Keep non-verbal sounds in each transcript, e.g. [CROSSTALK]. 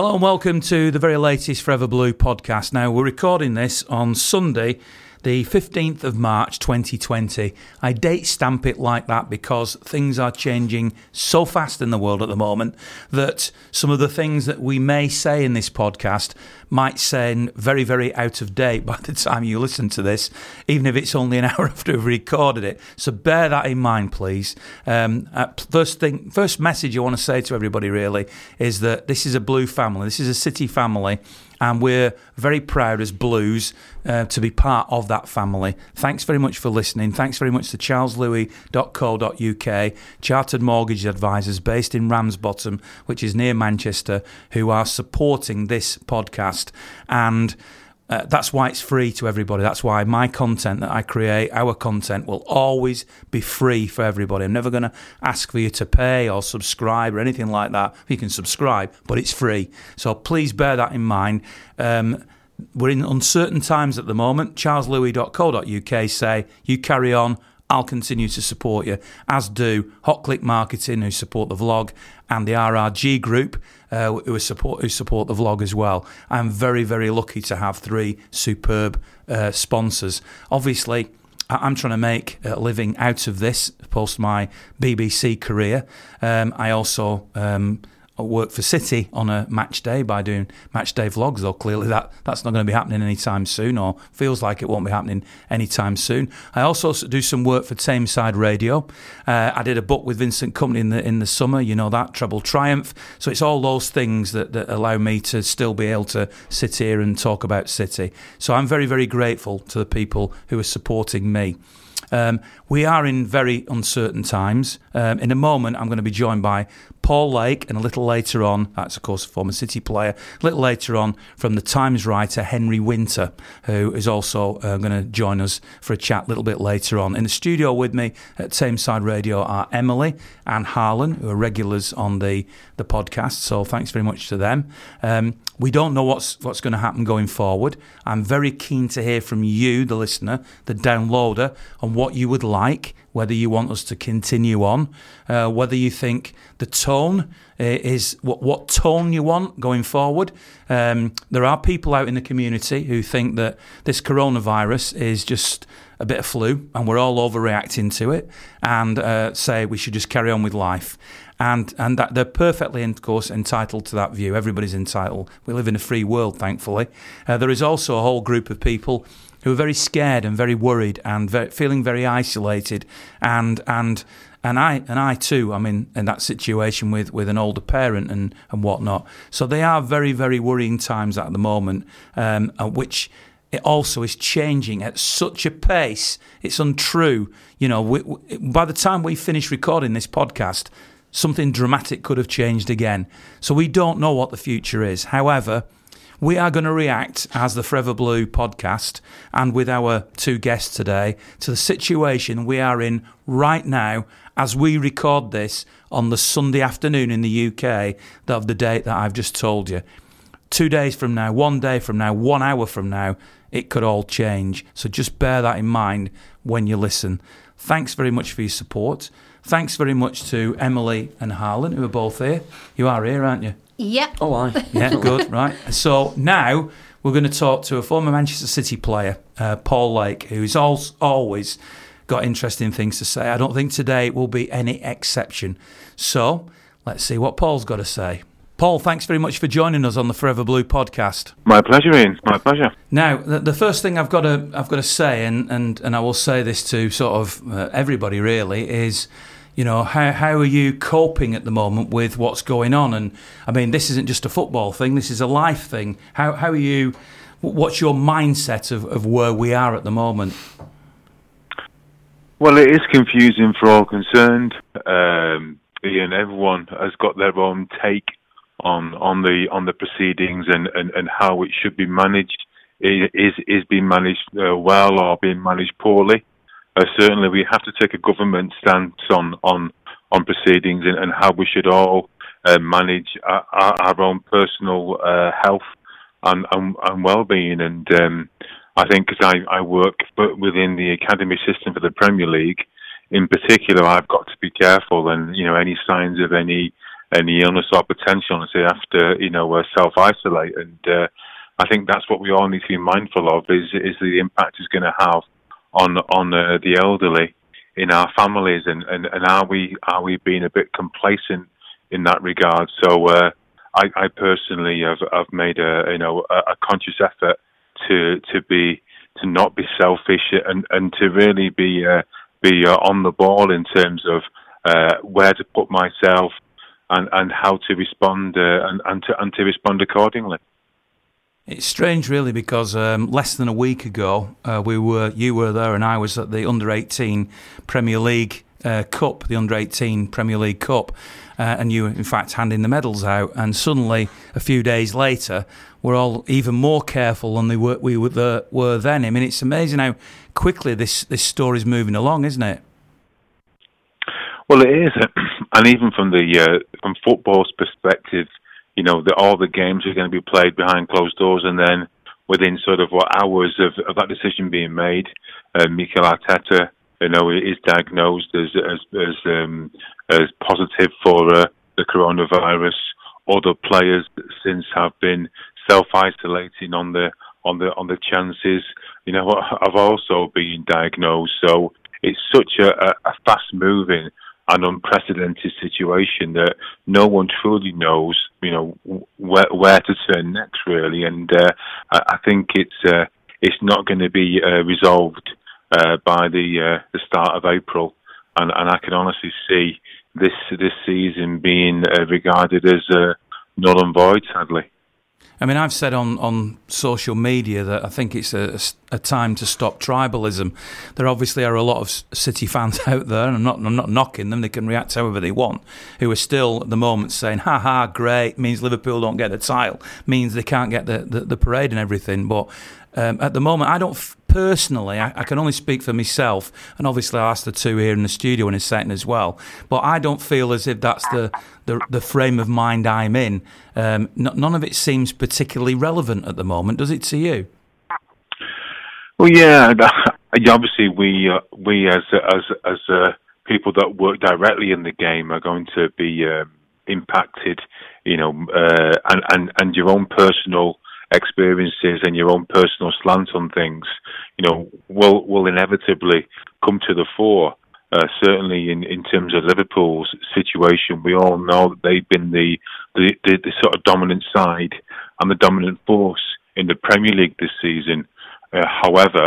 Hello and welcome to the very latest Forever Blue podcast. Now, we're recording this on Sunday, the 15th of March 2020. I date stamp it like that because things are changing so fast in the world at the moment that some of the things that we may say in this podcast might sound very, very out of date by the time you listen to this, even if it's only an [LAUGHS] hour after we've recorded it. So bear that in mind, please. Um, uh, first thing, first message I want to say to everybody really is that this is a blue family. This is a city family and we're very proud as Blues uh, to be part of that family. Thanks very much for listening. Thanks very much to charleslewis.co.uk, chartered mortgage advisors based in Ramsbottom, which is near Manchester, who are supporting this podcast. And uh, that's why it's free to everybody. That's why my content that I create, our content, will always be free for everybody. I'm never going to ask for you to pay or subscribe or anything like that. You can subscribe, but it's free. So please bear that in mind. Um, we're in uncertain times at the moment. CharlesLewis.co.uk say, you carry on. I'll continue to support you, as do Hot Click Marketing, who support the vlog, and the RRG Group, uh, who, support, who support the vlog as well. I'm very, very lucky to have three superb uh, sponsors. Obviously, I'm trying to make a living out of this post my BBC career. Um, I also um, work for City on a match day by doing match day vlogs, though clearly that, that's not going to be happening anytime soon, or feels like it won't be happening anytime soon. I also do some work for Tameside Radio. Uh, I did a book with Vincent Kompany in the in the summer, you know that Treble Triumph. So it's all those things that, that allow me to still be able to sit here and talk about City. So I'm very very grateful to the people who are supporting me. Um, we are in very uncertain times. Um, in a moment, I'm going to be joined by Paul Lake, and a little later on, that's of course a former City player, a little later on from the Times writer Henry Winter, who is also uh, going to join us for a chat a little bit later on. In the studio with me at Tameside Radio are Emily and Harlan, who are regulars on the, the podcast, so thanks very much to them. Um, we don't know what's what's going to happen going forward. I'm very keen to hear from you, the listener, the downloader, on what you would like, whether you want us to continue on, uh, whether you think the tone uh, is what what tone you want going forward. Um, there are people out in the community who think that this coronavirus is just a bit of flu and we're all overreacting to it and uh, say we should just carry on with life and and that they're perfectly, of course, entitled to that view. Everybody's entitled. We live in a free world, thankfully. Uh, there is also a whole group of people who are very scared and very worried and very, feeling very isolated, and and and I and I too. I'm in, in that situation with, with an older parent and and whatnot. So they are very very worrying times at the moment, um, which it also is changing at such a pace. It's untrue. You know, we, we, by the time we finish recording this podcast, something dramatic could have changed again. So we don't know what the future is. However, we are going to react as the Forever Blue podcast and with our two guests today to the situation we are in right now as we record this on the Sunday afternoon in the UK of the date that I've just told you. Two days from now, one day from now, one hour from now, it could all change. So just bear that in mind when you listen. Thanks very much for your support. Thanks very much to Emily and Harlan, who are both here. You are here, aren't you? Yep. Oh, I. [LAUGHS] Yeah, good, right. So now we're going to talk to a former Manchester City player, uh, Paul Lake, who's always got interesting things to say. I don't think today will be any exception. So let's see what Paul's got to say. Paul, thanks very much for joining us on the Forever Blue podcast. My pleasure, Ian. My pleasure. Now, the, the first thing I've got to I've got to say, and and, and I will say this to sort of uh, everybody really, is you know how how are you coping at the moment with what's going on? And I mean, this isn't just a football thing; this is a life thing. How how are you? What's your mindset of, of where we are at the moment? Well, it is confusing for all concerned. Um, Ian, everyone has got their own take on on the on the proceedings and, and, and how it should be managed. Is is being managed uh, well or being managed poorly? Uh, certainly, we have to take a government stance on on on proceedings and, and how we should all uh, manage our, our, own personal uh, health and, and, and well-being. And um, I think because I, I work within the academy system for the Premier League, in particular, I've got to be careful. And you know, any signs of any any illness or potential they have to, you know, uh, self isolate. And uh, I think that's what we all need to be mindful of is is the impact it's going to have on on uh, the elderly in our families, and, and, and are we are we being a bit complacent in that regard? So uh, I, I personally have, have made a you know a, a conscious effort to to be to not be selfish and and to really be uh, be uh, on the ball in terms of uh, where to put myself and, and how to respond uh, and, and to and to respond accordingly. It's strange, really, because um, less than a week ago, uh, we were you were there and I was at the under eighteen Premier League uh, Cup, the under eighteen Premier League Cup, uh, and you were in fact handing the medals out. And suddenly, a few days later, we're all even more careful than they were, we were, the, were then. I mean, it's amazing how quickly this this story's moving along, isn't it? Well, it is, [CLEARS THROAT] and even from the uh, from football's perspective, you know, the, all the games are going to be played behind closed doors, and then within sort of what hours of, of that decision being made, uh, Mikel Arteta, you know, is diagnosed as as as, um, as positive for uh, the coronavirus. Other players since have been self isolating on the on the on the chances. You know, have also been diagnosed. So it's such a, a fast moving an unprecedented situation that no one truly knows, you know, where, where to turn next, really. And uh, I, I, think it's uh, it's not going to be uh, resolved uh, by the uh, the start of April, and, and I can honestly see this this season being uh, regarded as null and void, sadly. I mean, I've said on, on social media that I think it's a, a time to stop tribalism. There obviously are a lot of City fans [LAUGHS] out there, and I'm not, I'm not knocking them, they can react however they want, who are still at the moment saying, ha ha, great, means Liverpool don't get the title, means they can't get the, the, the parade and everything. But um, at the moment, I don't f- personally, I, I, can only speak for myself, and obviously I asked the two here in the studio in a second as well. But I don't feel as if that's the the, the frame of mind I'm in. Um, n- none of it seems particularly relevant at the moment, does it to you? Well, yeah. Obviously, we uh, we as as as uh, people that work directly in the game are going to be um, impacted, you know, uh, and and and your own personal experiences and your own personal slant on things, you know, will will inevitably come to the fore. Uh, certainly, in, in terms of Liverpool's situation, we all know that they've been the, the, the, the sort of dominant side and the dominant force in the Premier League this season. Uh, however,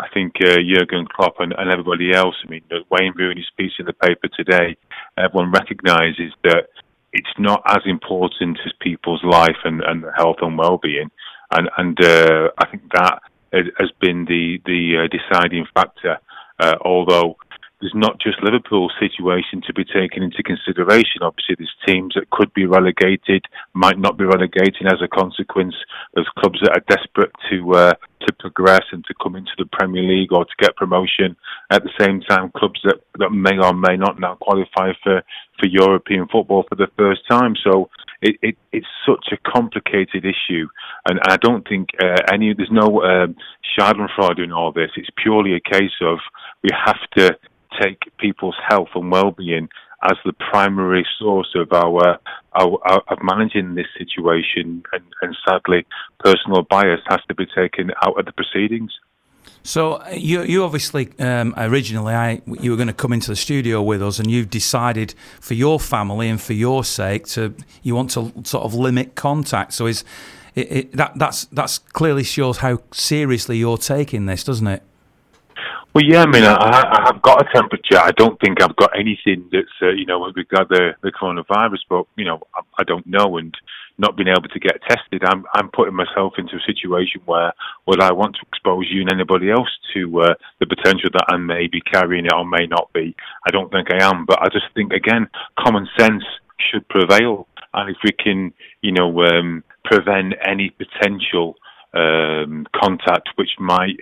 I think uh, Jurgen Klopp and, and, everybody else, I mean, Wayne Rooney's piece in the paper today, everyone recognises that it's not as important as people's life and, and health and well-being, and and uh, I think that has been the the uh, deciding factor. Uh, although there's not just Liverpool's situation to be taken into consideration. Obviously, there's teams that could be relegated, might not be relegated as a consequence. There's clubs that are desperate to uh, to progress and to come into the Premier League or to get promotion. At the same time, clubs that, that may or may not now qualify for, for European football for the first time. So it, it, it's such a complicated issue, and, I don't think uh, any there's no um, Schadenfreude in all this. It's purely a case of we have to take people's health and well-being as the primary source of our, our, our of managing this situation, and, and, sadly, personal bias has to be taken out of the proceedings. So you you obviously um, originally I you were going to come into the studio with us, and you've decided for your family and for your sake to you want to sort of limit contact. So is it, it, that that's that's clearly shows how seriously you're taking this, doesn't it? Well, yeah, I mean, I, I have got a temperature. I don't think I've got anything that's, uh, you know, we've got the, the coronavirus, but, you know, I, I don't know. And not being able to get tested, I'm, I'm putting myself into a situation where, would I want to expose you and anybody else to uh, the potential that I may be carrying it or may not be? I don't think I am. But I just think, again, common sense should prevail. And if we can, you know, um, prevent any potential um, contact, which might,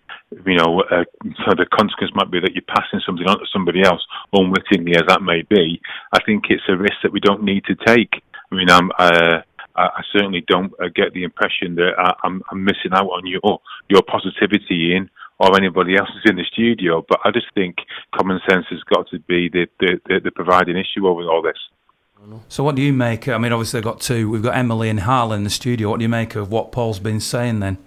you know, uh, so the consequence might be that you're passing something on to somebody else, unwittingly as that may be. I think it's a risk that we don't need to take. I mean, I'm, uh, I certainly don't uh, get the impression that I'm, I'm missing out on your your positivity, in or anybody else is in the studio. But I just think common sense has got to be the the, the, the providing issue over all this. So what do you make? I mean, obviously, I've got two. We've got Emily and Harlan in the studio. What do you make of what Paul's been saying then?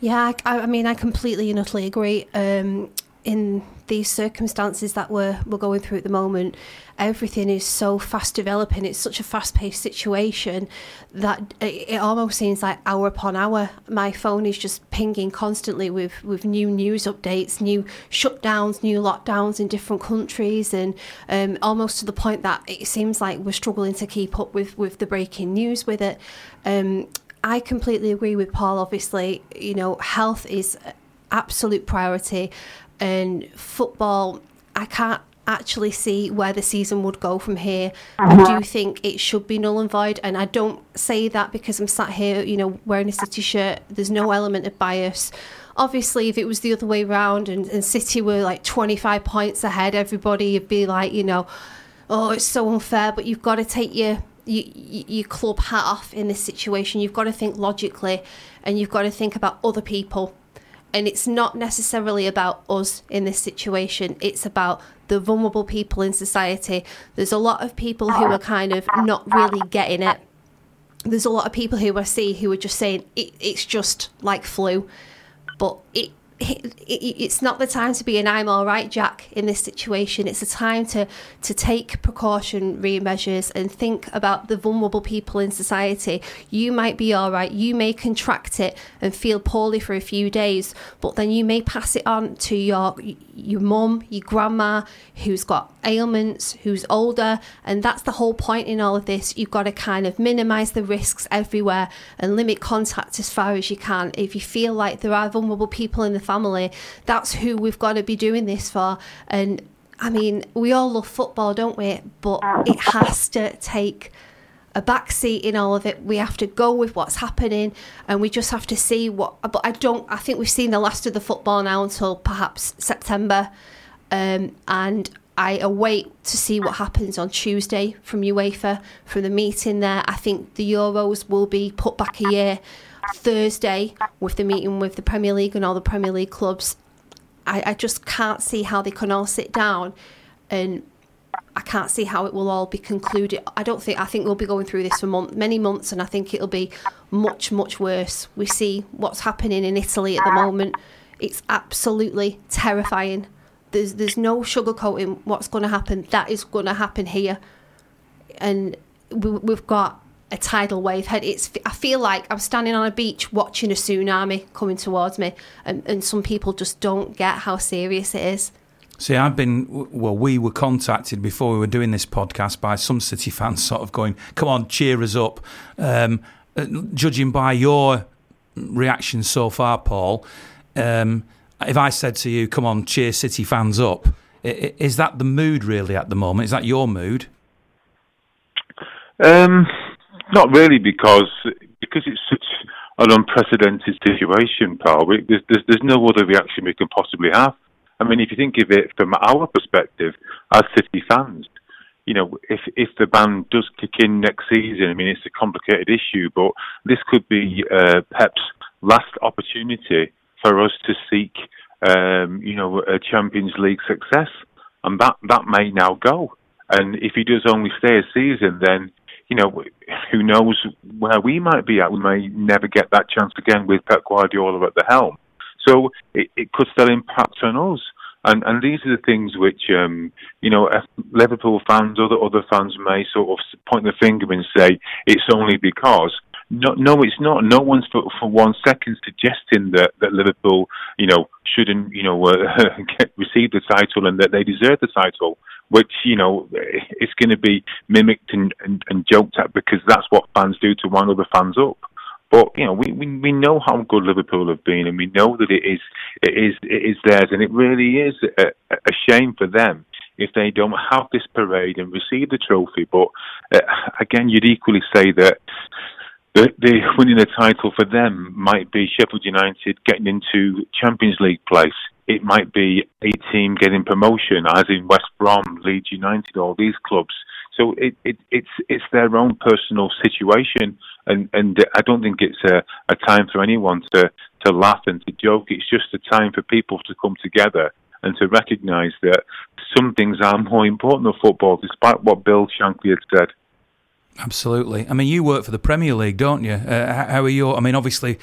Yeah, I, I mean, I completely and utterly agree. Um, in these circumstances that we're we're going through at the moment, everything is so fast developing. It's such a fast paced situation that it, it, almost seems like hour upon hour. My phone is just pinging constantly with with new news updates, new shutdowns, new lockdowns in different countries, and um, almost to the point that it seems like we're struggling to keep up with with the breaking news with it. Um, I completely agree with Paul. Obviously, you know, health is absolute priority and football, I can't actually see where the season would go from here. Uh-huh. I do think it should be null and void, and I don't say that because I'm sat here, you know, wearing a City shirt. There's no element of bias. Obviously, if it was the other way around and, and City were like 25 points ahead, everybody would be like, you know, oh, it's so unfair. But you've got to take your your, your club hat off in this situation. You've got to think logically, and you've got to think about other people and it's not necessarily about us in this situation, it's about the vulnerable people in society. There's a lot of people who are kind of not really getting it. There's a lot of people who I see who are just saying it, it's just like flu, but it it's not the time to be an I'm all right, Jack, in this situation. It's a time to, to take precautionary measures and think about the vulnerable people in society. You might be all right, you may contract it and feel poorly for a few days, but then you may pass it on to your your mum, your grandma, who's got ailments, who's older, and that's the whole point in all of this. You've got to kind of minimise the risks everywhere and limit contact as far as you can. If you feel like there are vulnerable people in the family, that's who we've got to be doing this for. And I mean, we all love football, don't we? But it has to take a backseat in all of it. We have to go with what's happening, and we just have to see what. But I don't. I think we've seen the last of the football now until perhaps September, um, and I await to see what happens on Tuesday from UEFA from the meeting there. I think the Euros will be put back a year. Thursday with the meeting with the Premier League and all the Premier League clubs, I, I just can't see how they can all sit down and I can't see how it will all be concluded. I don't think I think we'll be going through this for month, many months, and I think it'll be much much worse. We see what's happening in Italy at the moment. It's absolutely terrifying. There's there's no sugarcoating what's going to happen. That is going to happen here, and we, we've got a tidal wave head. It's I feel like I'm standing on a beach watching a tsunami coming towards me, and, and some people just don't get how serious it is. See, I've been well. We were contacted before we were doing this podcast by some City [LAUGHS] fans, sort of going, "Come on, cheer us up." Um, uh, judging by your reaction so far, Paul, um, if I said to you, "Come on, cheer City fans up," is that the mood really at the moment? Is that your mood? Um, not really, because because it's such an unprecedented situation, Paul. There's, there's, there's no other reaction we can possibly have. I mean, if you think of it from our perspective as City fans, you know, if if the ban does kick in next season, I mean, it's a complicated issue, but this could be uh, Pep's last opportunity for us to seek, um, you know, a Champions League success, and that that may now go. And if he does only stay a season, then you know, who knows where we might be at? We may never get that chance again with Pep Guardiola at the helm. So it, it could still impact on us. And, and these are the things which, um, you know, Liverpool fans, other other fans may sort of point the finger and say it's only because. No, no, it's not. No one's for, for one second suggesting that, that Liverpool, you know, shouldn't, you know, uh, [LAUGHS] get, receive the title and that they deserve the title which you know is going to be mimicked and, and, and joked at because that's what fans do to wind other fans up. But you know, we, we we know how good Liverpool have been, and we know that it is it is it is theirs, and it really is a, a shame for them if they don't have this parade and receive the trophy. But uh, again, you'd equally say that the, the winning the title for them might be Sheffield United getting into Champions League place it might be a team getting promotion, as in West Brom, Leeds United, all these clubs. So it, it, it's it's their own personal situation, and, and I don't think it's a, a time for anyone to, to laugh and to joke. It's just a time for people to come together and to recognise that some things are more important than football, despite what Bill Shankly had said. Absolutely. I mean, you work for the Premier League, don't you? Uh, how are you? I mean, obviously,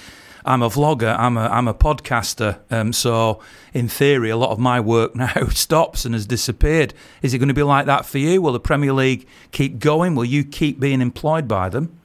I'm a vlogger, I'm a, I'm a podcaster, um, so in theory, a lot of my work [LAUGHS] now stops and has disappeared. Is it going to be like that for you? Will the Premier League keep going? Will you keep being employed by them?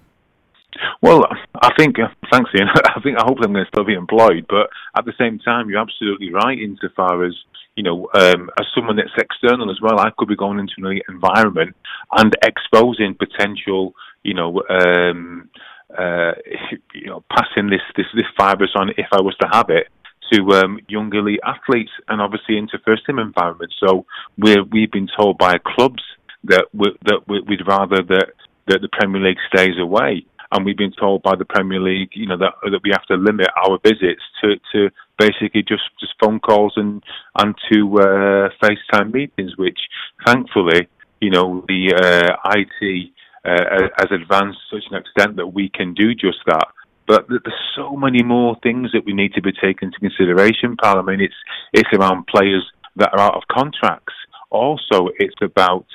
Well, I think, uh, thanks, Ian. [LAUGHS] I think I hope I'm going to still be employed, but at the same time, you're absolutely right insofar as you know, um, as someone that's external as well, I could be going into an environment and exposing potential, you know, um, uh, [LAUGHS] you know, passing this, this, this virus on if I was to have it to um, young elite athletes and obviously into first team environments. So we're, we've been told by clubs that we, that we'd rather that that the Premier League stays away, and we've been told by the Premier League, you know, that that we have to limit our visits to, to basically just, just phone calls and and to uh, FaceTime meetings, which thankfully, you know, the uh, IT uh, has advanced to such an extent that we can do just that. But there's so many more things that we need to be taken into consideration, pal. I mean, it's it's around players that are out of contracts. Also, it's about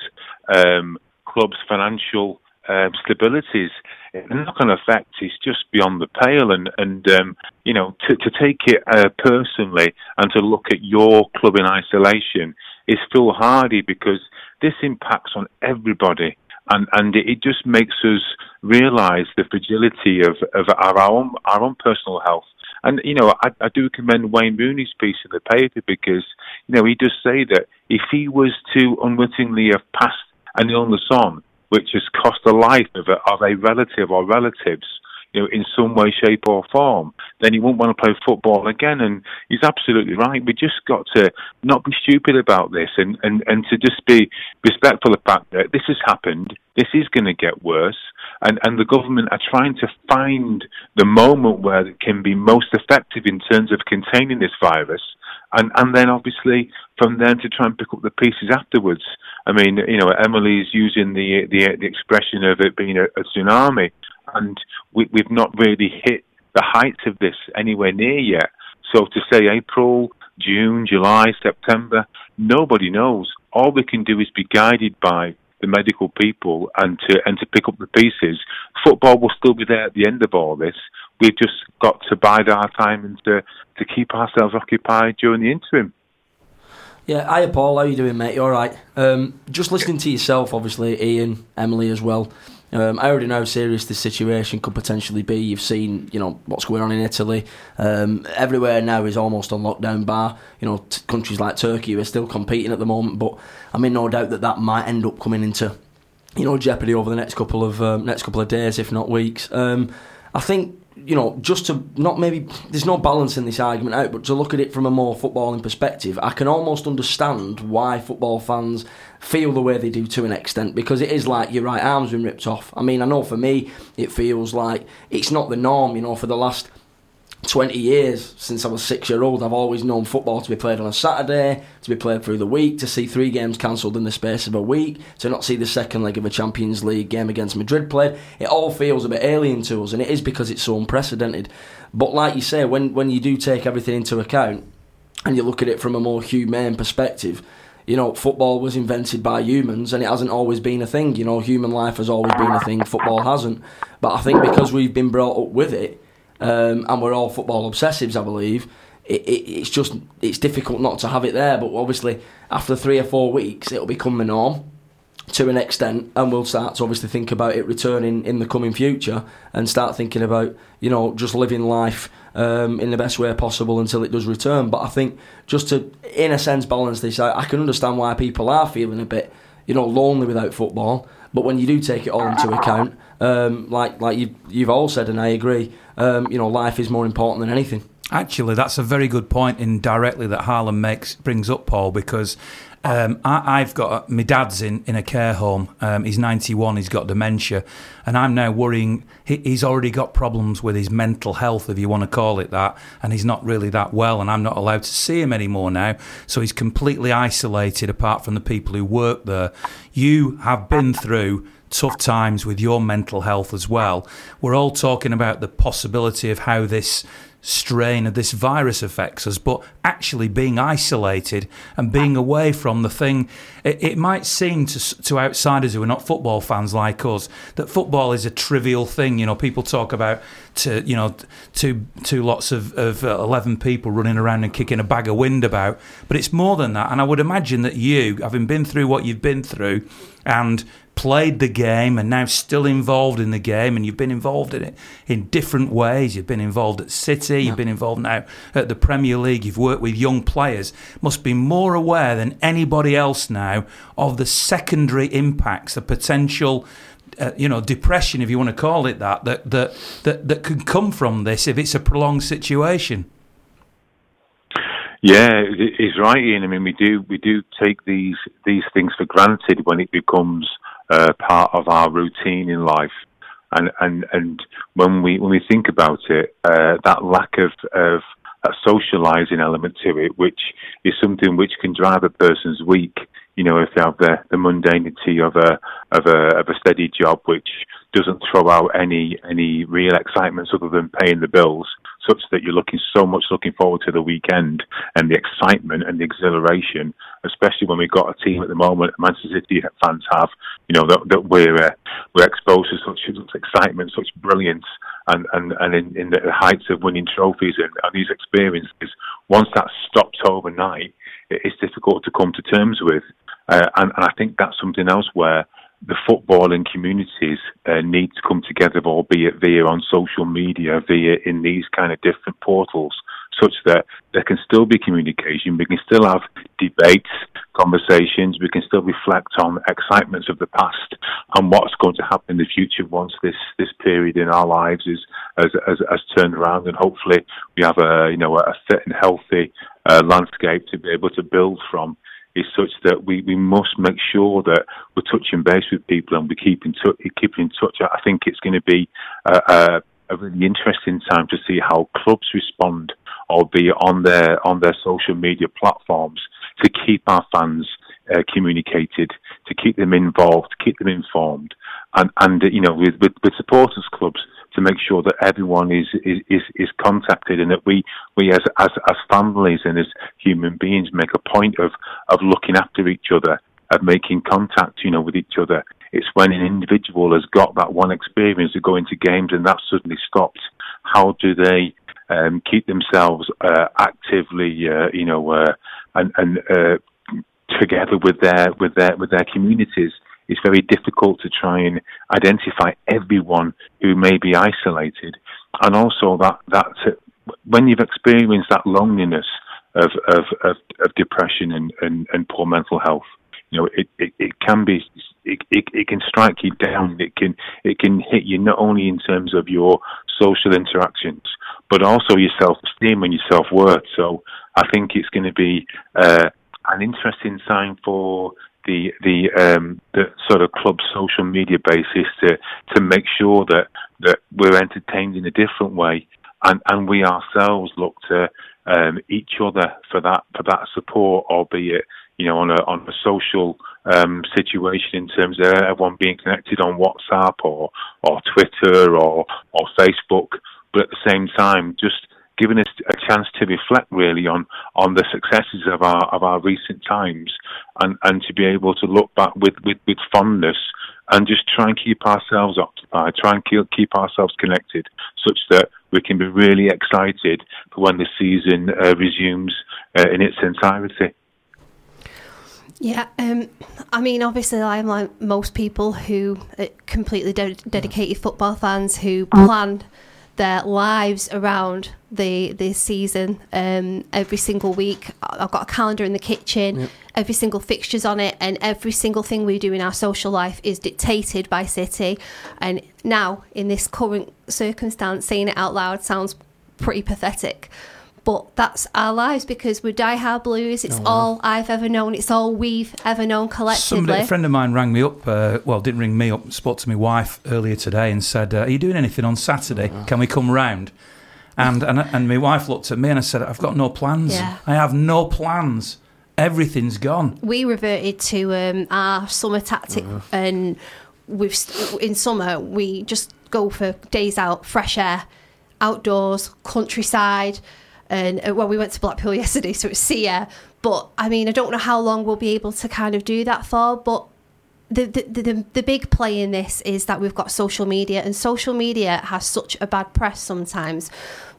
um, clubs' financial um, stabilities. The knock-on effect is just beyond the pale, and and um, you know to to take it uh, personally and to look at your club in isolation is foolhardy because this impacts on everybody and and it just makes us realise the fragility of of our own our own personal health. And you know, I, I do commend Wayne Rooney's piece in the paper because you know he does say that if he was to unwittingly have passed an illness on, which has cost the life of a, of a relative or relatives, you know, in some way, shape, or form, then he won't want to play football again. And he's absolutely right. We just got to not be stupid about this and, and, and to just be respectful of the fact that this has happened, this is going to get worse, and, and the government are trying to find the moment where it can be most effective in terms of containing this virus. And, and then obviously from then to try and pick up the pieces afterwards. I mean, you know, Emily's using the the, the expression of it being a, a tsunami and we, we've not really hit the heights of this anywhere near yet. So to say April, June, July, September, nobody knows. All we can do is be guided by the medical people and to and to pick up the pieces. Football will still be there at the end of all this. We've just got to bide our time and to, to keep ourselves occupied during the interim. Yeah, hiya Paul, how are you doing, mate? You all right? Um, just listening to yourself, obviously, Ian, Emily as well. Um, I already know how serious this situation could potentially be. You've seen, you know, what's going on in Italy. Um, everywhere now is almost on lockdown bar. You know, t- countries like Turkey are still competing at the moment, but I'm in no doubt that that might end up coming into, you know, jeopardy over the next couple of um, next couple of days, if not weeks. Um, I think you know, just to not maybe there's no balance in this argument out, but to look at it from a more footballing perspective, I can almost understand why football fans feel the way they do to an extent because it is like your right arm's been ripped off. I mean, I know for me, it feels like it's not the norm, you know, for the last 20 years since I was six year old, I've always known football to be played on a Saturday, to be played through the week, to see three games cancelled in the space of a week, to not see the second leg of a Champions League game against Madrid played. It all feels a bit alien to us, and it is because it's so unprecedented. But like you say, when, when you do take everything into account and you look at it from a more humane perspective, you know, football was invented by humans and it hasn't always been a thing. You know, human life has always been a thing, football hasn't. But I think because we've been brought up with it, um, and we're all football obsessives, I believe. It, it, it's just it's difficult not to have it there, but obviously after three or four weeks, it'll become the norm to an extent, and we'll start to obviously think about it returning in the coming future, and start thinking about you know just living life um, in the best way possible until it does return. But I think just to, in a sense, balance this out, I can understand why people are feeling a bit you know lonely without football. But when you do take it all into account, um, like like you you've all said, and I agree, um, you know, life is more important than anything. Actually, that's a very good point indirectly that Harlan makes brings up, Paul, because um, I, have got my dad's in, in a care home. Um, he's 91. He's got dementia, and I'm now worrying. He, he's already got problems with his mental health, if you want to call it that, and he's not really that well. And I'm not allowed to see him anymore now. So he's completely isolated, apart from the people who work there. You have been through tough times with your mental health as well. We're all talking about the possibility of how this strain of this virus affects us, but actually being isolated and being away from the thing, it, it, might seem to, to outsiders who are not football fans like us that football is a trivial thing. You know, people talk about to you know two two lots of, of uh, eleven people running around and kicking a bag of wind about, but it's more than that. And I would imagine that you, having been through what you've been through, and played the game and now still involved in the game and you've been involved in it in different ways you've been involved at City yeah. you've been involved now at the Premier League you've worked with young players must be more aware than anybody else now of the secondary impacts the potential uh, you know depression if you want to call it that that that that, that could come from this if it's a prolonged situation yeah, he's right, Ian. I mean, we do we do take these these things for granted when it becomes uh, part of our routine in life. And, and, and when we, when we think about it, uh, that lack of, of a socializing element to it, which is something which can drive a person's week, you know, if they have the, the mundanity of a, of a, of a steady job, which doesn't throw out any, any real excitements other than paying the bills such that you're looking so much looking forward to the weekend and the excitement and the exhilaration, especially when we've got a team at the moment, Manchester City fans have, you know, that, that we're uh, we're exposed to such, such excitement, such brilliance, and and and in, in the heights of winning trophies and, and these experiences. Once that stops overnight, it's difficult to come to terms with, uh, and, and I think that's something else where the footballing communities uh, need to come together, albeit via on social media, via in these kind of different portals, such that there can still be communication. We can still have debates, conversations. We can still reflect on excitements of the past and what's going to happen in the future once this, this period in our lives is has, has, has turned around, and hopefully we have a you know a fit and healthy uh, landscape to be able to build from is such that we, we must make sure that we're touching base with people and we keep in touch. Keep in touch. I think it's going to be a, a, a really interesting time to see how clubs respond, albeit on their on their social media platforms, to keep our fans uh, communicated, to keep them involved, to keep them informed, and and you know with with, with supporters clubs to make sure that everyone is, is, is, contacted and that we, we as, as, as families and as human beings make a point of, of looking after each other, of making contact, you know, with each other. It's when an individual has got that one experience of going to games and that suddenly stops. How do they um, keep themselves uh, actively, uh, you know, uh, and, and uh, together with their with their with their communities? It's very difficult to try and identify everyone who may be isolated, and also that that when you've experienced that loneliness of of, of, of depression and, and, and poor mental health, you know it, it, it can be it, it, it can strike you down. It can it can hit you not only in terms of your social interactions, but also your self esteem and your self worth. So I think it's going to be uh, an interesting sign for the the um, the sort of club social media basis to to make sure that that we're entertained in a different way, and and we ourselves look to um, each other for that for that support, albeit you know on a on a social um, situation in terms of everyone being connected on WhatsApp or or Twitter or or Facebook, but at the same time just giving us a chance to reflect really on on the successes of our of our recent times and and to be able to look back with with, with fondness and just try and keep ourselves occupied, try and keep, keep ourselves connected, such that we can be really excited for when the season uh, resumes uh, in its entirety. Yeah, um, I mean, obviously, I'm like most people who are completely de- dedicated football fans who plan their lives around the this season. Um, every single week, I've got a calendar in the kitchen. Yep. Every single fixture's on it, and every single thing we do in our social life is dictated by City. And now, in this current circumstance, saying it out loud sounds pretty pathetic but that's our lives because we're die-hard blues. It's oh, wow. all I've ever known. It's all we've ever known collectively. Somebody, a friend of mine rang me up. Uh, well, didn't ring me up. Spoke to my wife earlier today and said, uh, "Are you doing anything on Saturday? Oh, wow. Can we come round?" And, and and my wife looked at me and I said, "I've got no plans. Yeah. I have no plans. Everything's gone." We reverted to um, our summer tactic and we've in summer we just go for days out, fresh air, outdoors, countryside, and uh, well, we went to Blackpool [LAUGHS] yesterday, so it's air. But I mean, I don't know how long we'll be able to kind of do that for, but. The, the, the, the big play in this is that we've got social media, and social media has such a bad press sometimes.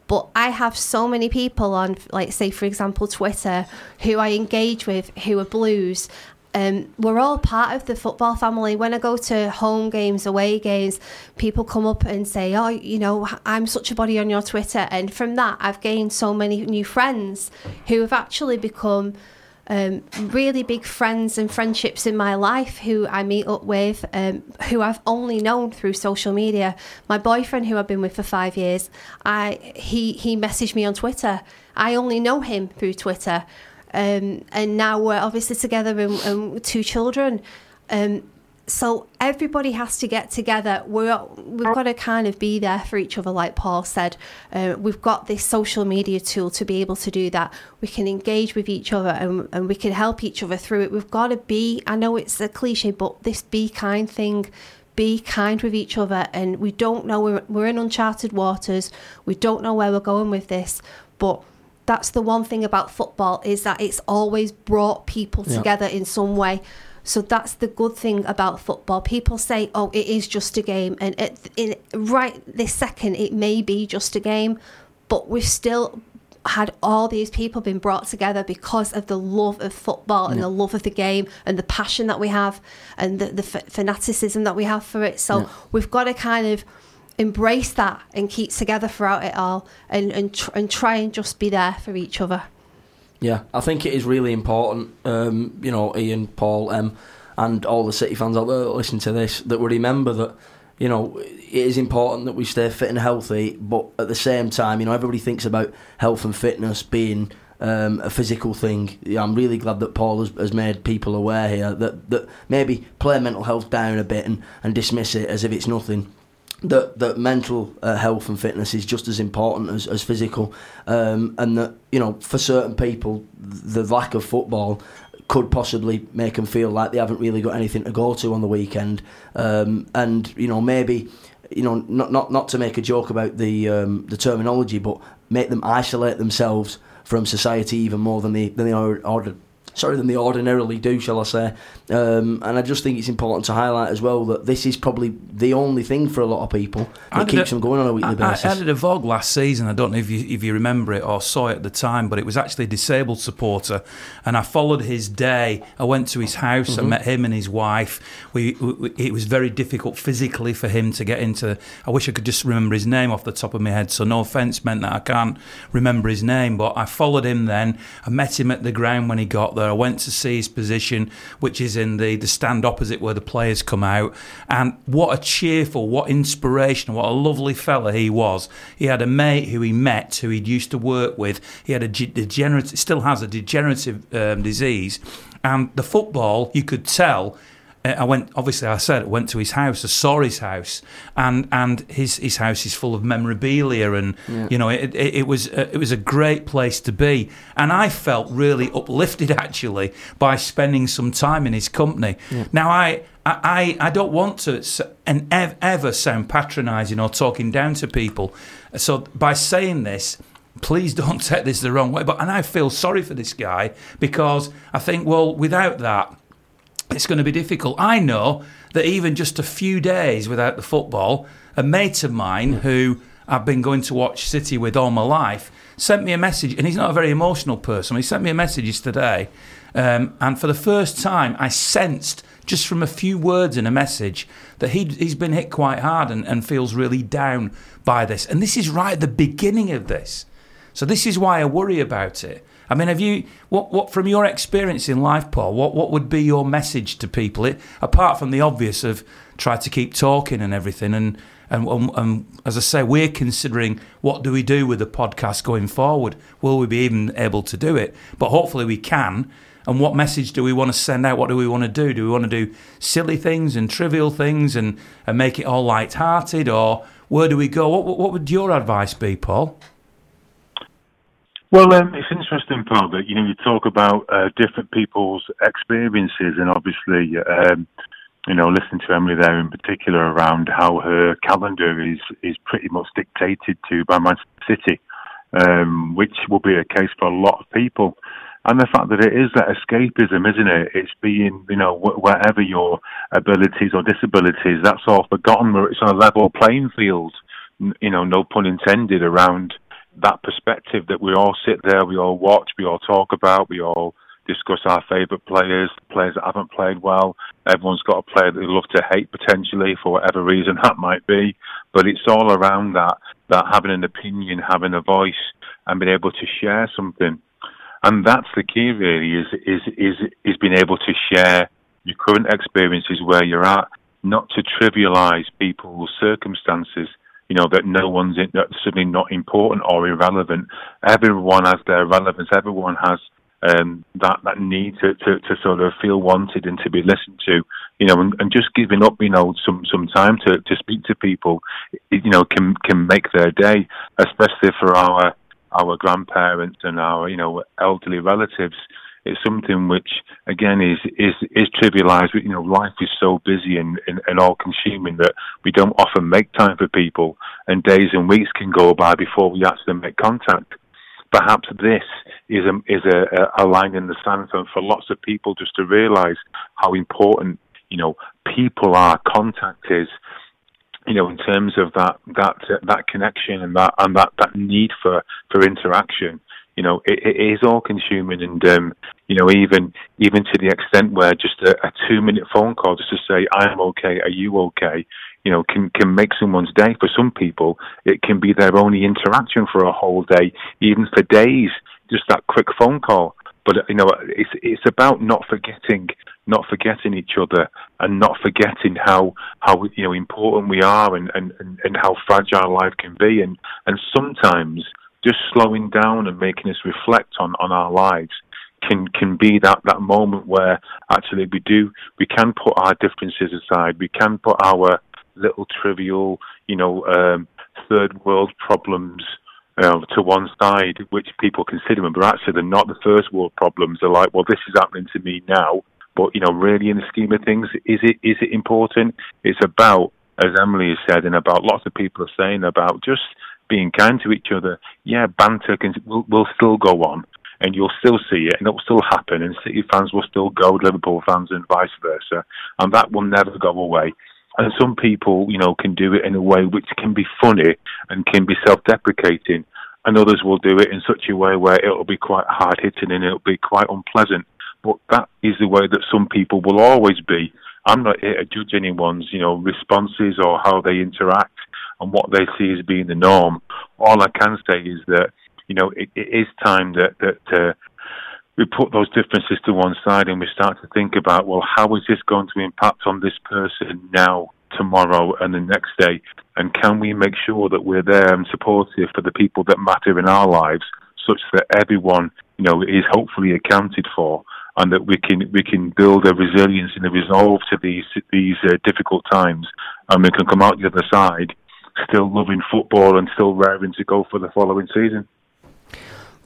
But I have so many people on, like, say, for example, Twitter, who I engage with who are blues, um, we're all part of the football family. When I go to home games, away games, people come up and say, "Oh, you know, I'm such a body on your Twitter," and from that, I've gained so many new friends who have actually become. Um, really big friends and friendships in my life who I meet up with, um, who I've only known through social media. My boyfriend, who I've been with for five years, I he he messaged me on Twitter. I only know him through Twitter. Um, and now we're obviously together and, and two children. Um, so everybody has to get together. We're, we've got to kind of be there for each other, like Paul said. Uh, we've got this social media tool to be able to do that. We can engage with each other and, and we can help each other through it. We've got to be, I know it's a cliche, but this be kind thing, be kind with each other. And we don't know, we're, we're in uncharted waters. We don't know where we're going with this, but that's the one thing about football is that it's always brought people together in some way. So that's the good thing about football. People say, "Oh, it is just a game," and it, in, right this second, it may be just a game, but we've still had all these people been brought together because of the love of football and the love of the game and the passion that we have and the, the fanaticism that we have for it. So yeah. we've got to kind of embrace that and keep together throughout it all and and, tr- and try and just be there for each other. Yeah, I think it is really important, um, you know, Ian, Paul, and all the City fans out there that listen to this, that we remember that, you know, it is important that we stay fit and healthy, but at the same time, you know, everybody thinks about health and fitness being um, a physical thing. Yeah, I'm really glad that Paul has, has, made people aware here that, that maybe play mental health down a bit and, and dismiss it as if it's nothing that that mental uh, health and fitness is just as important as, as physical, um, and that you know for certain people the lack of football could possibly make them feel like they haven't really got anything to go to on the weekend, um, and you know maybe you know not not not to make a joke about the um, the terminology, but make them isolate themselves from society even more than they than they are, are sorry than they ordinarily do, shall I say? Um, and I just think it's important to highlight as well that this is probably the only thing for a lot of people that keeps a, them going on a weekly I, basis. I, I did a vlog last season. I don't know if you if you remember it or saw it at the time, but it was actually a disabled supporter, and I followed his day. I went to his house. Mm-hmm. I met him and his wife. We, we, it was very difficult physically for him to get into. I wish I could just remember his name off the top of my head. So no offence meant that I can't remember his name, but I followed him. Then I met him at the ground when he got there. I went to see his position, which is in the, the stand opposite where the players come out. And what a cheerful, what inspiration, what a lovely fella he was. He had a mate who he met, who he'd used to work with. He had a degenerative, still has a degenerative um, disease. And the football, you could tell Uh, I went. Obviously, I said I went to his house. I saw his house, and and his his house is full of memorabilia, and yeah. you know it, it, it was a, it was a great place to be, and I felt really uplifted [LAUGHS] actually by spending some time in his company. Yeah. Now I. I, I don't want to and ever sound patronising or talking down to people. So by saying this, please [LAUGHS] don't take this the wrong way. But and I feel sorry for this guy because I think, well, without that, it's going to be difficult. I know that even just a few days without the football, a mate of mine who I've been going to watch City with all my life sent me a message, and he's not a very emotional person. He sent me a message yesterday, um, and for the first time, I sensed just from a few words in a message that he, he's been hit quite hard and, and feels really down by this. And this is right at the beginning of this. So, this is why I worry about it. I mean, have you what what from your experience in life, Paul? What what would be your message to people? It, apart from the obvious of try to keep talking and everything, and, and and, and as I say, we're considering what do we do with the podcast going forward? Will we be even able to do it? But hopefully we can. And what message do we want to send out? What do we want to do? Do we want to do silly things and trivial things and, and make it all light-hearted, or where do we go? What what would your advice be, Paul? Well, um, it's interesting, Paul, that you know you talk about uh, different people's experiences, and obviously, um, you know, listening to Emily there in particular around how her calendar is is pretty much dictated to by Manchester City, um, which will be a case for a lot of people. And the fact that it is that escapism, isn't it? It's being, you know, wh- wherever your abilities or disabilities, that's all forgotten. It's on a level playing field, you know, no pun intended, around that perspective that we all sit there, we all watch, we all talk about, we all discuss our favourite players, players that haven't played well. Everyone's got a player that they love to hate potentially for whatever reason that might be. But it's all around that, that having an opinion, having a voice, and being able to share something. And that's the key really is is is is being able to share your current experiences where you're at, not to trivialize people's circumstances you know, that no one's in, that's suddenly not important or irrelevant. Everyone has their relevance. Everyone has um, that that need to, to, to sort of feel wanted and to be listened to, you know, and, and just giving up, you know, some some time to, to speak to people, you know, can can make their day, especially for our our grandparents and our you know elderly relatives. It's something which again is is is trivialized. You know, life is so busy and, and, and all consuming that we don't often make time for people, and days and weeks can go by before we actually make contact perhaps this is a is a, a line in the sand for, for lots of people just to realise how important you know people are, contact is, you know, in terms of that that uh, that connection and that and that that need for for interaction. You know, it, it is all consuming, and um, you know, even even to the extent where just a, a two minute phone call just to say, "I'm okay, are you okay?" you know, can can make someone's day. For some people, it can be their only interaction for a whole day, even for days. Just that quick phone call. But you know, it's it's about not forgetting, not forgetting each other, and not forgetting how how you know important we are, and and and how fragile life can be, and and sometimes just slowing down and making us reflect on on our lives can can be that that moment where actually we do we can put our differences aside we can put our little trivial, you know, um, third world problems uh, to one side, which people consider them, but actually they're not the first world problems. They're like, well, this is happening to me now, but you know, really in the scheme of things, is it is it important? It's about, as Emily has said, and about lots of people are saying about just being kind to each other. Yeah, banter can will, will still go on. And you'll still see it, and it will still happen, and City fans will still go Liverpool fans, and vice versa, and that will never go away. And some people, you know, can do it in a way which can be funny and can be self-deprecating, and others will do it in such a way where it'll be quite hard-hitting and it'll be quite unpleasant. But that is the way that some people will always be. I'm not here to judge anyone's, you know, responses or how they interact and what they see as being the norm. All I can say is that, you know, it, it is time that that uh, we put those differences to one side and we start to think about, well, how is this going to impact on this person now, tomorrow, and the next day? And can we make sure that we're there and supportive for the people that matter in our lives, such that everyone, you know, is hopefully accounted for, and that we can we can build a resilience and a resolve to these these uh, difficult times, and we can come out the other side still loving football and still raring to go for the following season.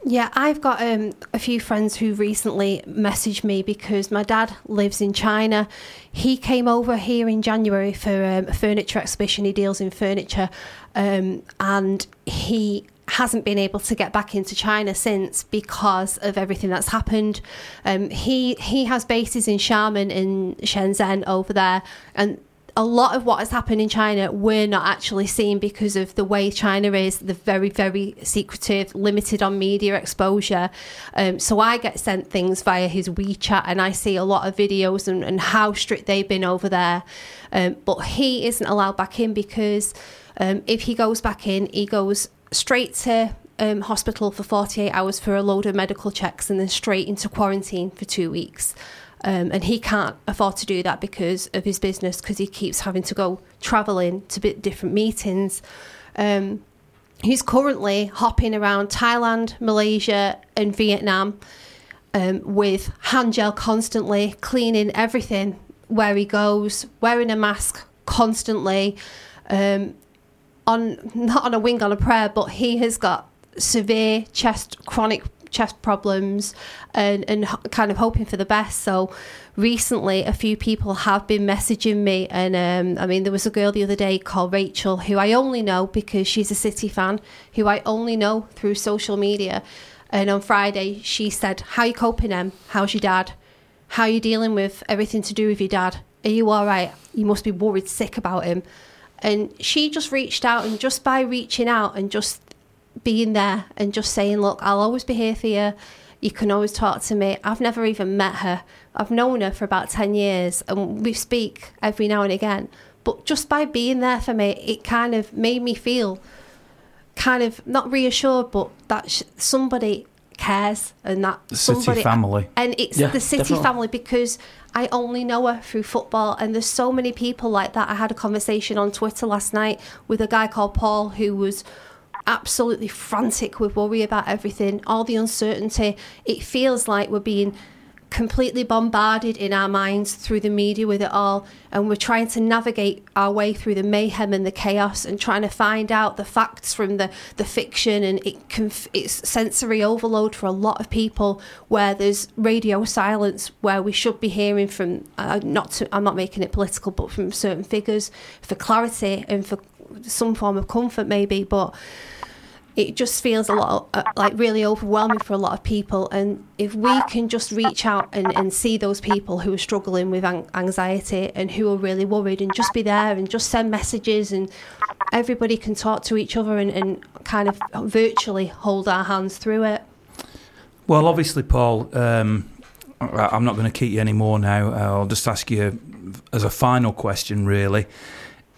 Yeah, I've got um, a few friends who recently messaged me because my dad lives in China. He came over here in January for um, a furniture exhibition. He deals in furniture, um, and he hasn't been able to get back into China since because of everything that's happened. Um, he he has bases in Xiamen in Shenzhen over there, and a lot of what has happened in China we're not actually seeing because of the way China is, the very, very secretive, limited on media exposure. Um, so I get sent things via his WeChat and I see a lot of videos and, and how strict they've been over there. Um, but he isn't allowed back in because um, if he goes back in, he goes straight to um, hospital for 48 hours for a load of medical checks and then straight into quarantine for two weeks. Um, and he can't afford to do that because of his business because he keeps having to go traveling to different meetings. Um, he's currently hopping around Thailand, Malaysia, and Vietnam um, with hand gel constantly, cleaning everything where he goes, wearing a mask constantly. Um, on not on a wing on a prayer, but he has got severe chest chronic chest problems and, and kind of hoping for the best. So recently, a few people have been messaging me. And um, I mean, there was a girl the other day called Rachel who I only know because she's a City fan, who I only know through social media. And on Friday, she said, How you coping, Em? How's your dad? How are you dealing with everything to do with your dad? Are you all right? You must be worried sick about him. And she just reached out, and just by reaching out and just being there and just saying, Look, I'll always be here for you. You can always talk to me. I've never even met her. I've known her for about 10 years and we speak every now and again. But just by being there for me, it kind of made me feel kind of not reassured, but that sh- somebody cares and that The somebody City family. and it's Yeah, the city definitely. family because I only know her through football and there's so many people like that. I had a conversation on Twitter last night with a guy called Paul who was absolutely frantic with worry about everything, all the uncertainty. It feels like we're being completely bombarded in our minds through the media with it all and we're trying to navigate our way through the mayhem and the chaos and trying to find out the facts from the, the fiction and it it's sensory overload for a lot of people where there's radio silence where we should be hearing from uh, not to, I'm not making it political but from certain figures for clarity and for some form of comfort maybe but it just feels a lot uh, like really overwhelming for a lot of people and if we can just reach out and, and see those people who are struggling with an- anxiety and who are really worried and just be there and just send messages and everybody can talk to each other and, and kind of virtually hold our hands through it Well, obviously, Paul, um, I'm not going to keep you any more now. I'll just ask you as a final question, really.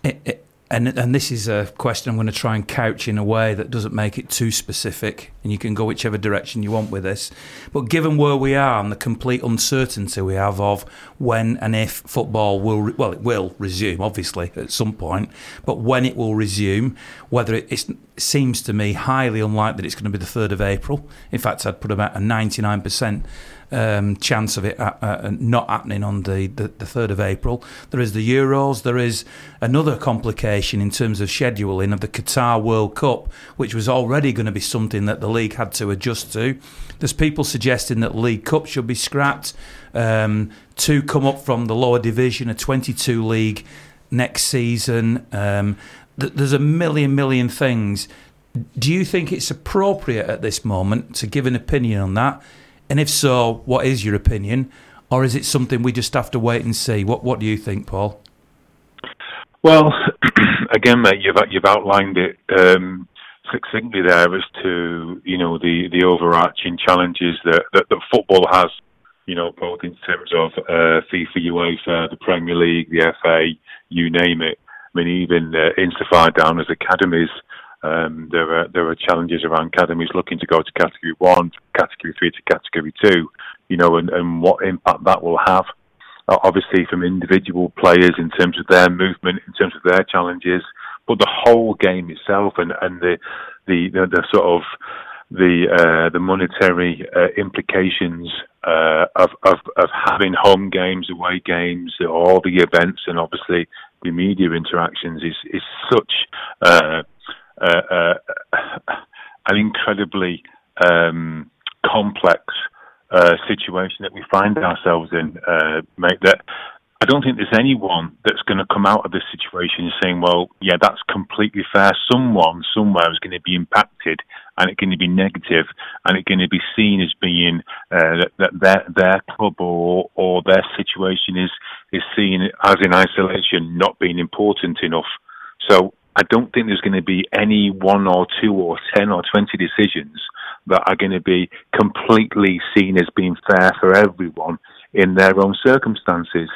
It, it, and, and this is a question I'm going to try and couch in a way that doesn't make it too specific, and you can go whichever direction you want with this. But given where we are and the complete uncertainty we have of when and if football will, re- well, it will resume, obviously, at some point, but when it will resume, whether it, it seems to me highly unlikely that it's going to be the 3rd of April. In fact, I'd put about a 99% um, chance of it uh, uh, not happening on the, the, the 3rd of April. There is the Euros. There is another complication in terms of scheduling of the Qatar World Cup, which was already going to be something that the league had to adjust to. There's people suggesting that League Cup should be scrapped. Um, to come up from the lower division, a 22 league next season. Um, th- there's a million, million things. Do you think it's appropriate at this moment to give an opinion on that? And if so, what is your opinion? Or is it something we just have to wait and see? What What do you think, Paul? Well, [CLEARS THROAT] again, mate, you've you've outlined it um, succinctly there as to you know the the overarching challenges that that, that football has. You know, both in terms of uh, FIFA, UEFA, the Premier League, the FA, you name it. I mean, even uh, insofar down as academies, um, there are there are challenges around academies looking to go to Category One, Category Three to Category Two. You know, and, and what impact that will have uh, obviously from individual players in terms of their movement, in terms of their challenges, but the whole game itself and, and the, the, the, the sort of the uh, the monetary uh, implications uh, of, of of having home games, away games, all the events, and obviously the media interactions is is such uh, uh, an incredibly um, complex uh, situation that we find ourselves in, uh, mate, that I don't think there's anyone that's going to come out of this situation saying, well, yeah, that's completely fair. Someone somewhere is going to be impacted and it's going to be negative and it's going to be seen as being uh, that, that their, their club or, or their situation is, is seen as in isolation, not being important enough. So I don't think there's going to be any one or two or 10 or 20 decisions that are going to be completely seen as being fair for everyone in their own circumstances.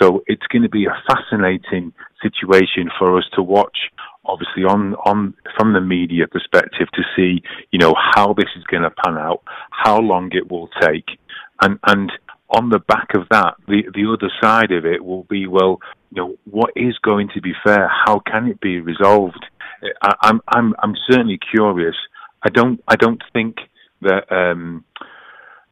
So it's going to be a fascinating situation for us to watch, obviously on on from the media perspective to see, you know, how this is going to pan out, how long it will take, and and on the back of that, the the other side of it will be well, you know, what is going to be fair? How can it be resolved? I, I'm I'm I'm certainly curious. I don't I don't think that um,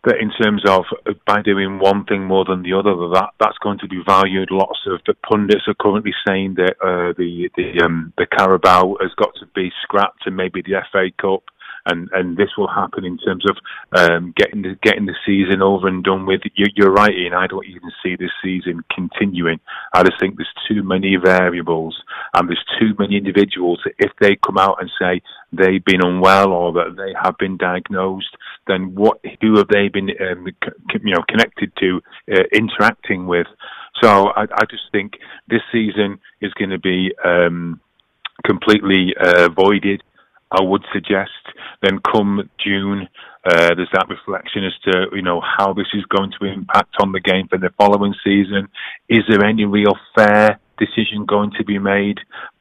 that in terms of uh, by doing one thing more than the other, that that's going to be valued. Lots of the pundits are currently saying that uh, the the um, the Carabao has got to be scrapped, and maybe the FA Cup. And, and this will happen in terms of um, getting the getting the season over and done with. You, you're right, Ian. I don't even see this season continuing. I just think there's too many variables and there's too many individuals. If they come out and say they've been unwell or that they have been diagnosed, then what? Who have they been, um, you know, connected to, uh, interacting with? So I, I, just think this season is going to be um, completely uh, voided. I would suggest then come June, uh, there's that reflection as to you know how this is going to impact on the game for the following season. Is there any real fair decision going to be made?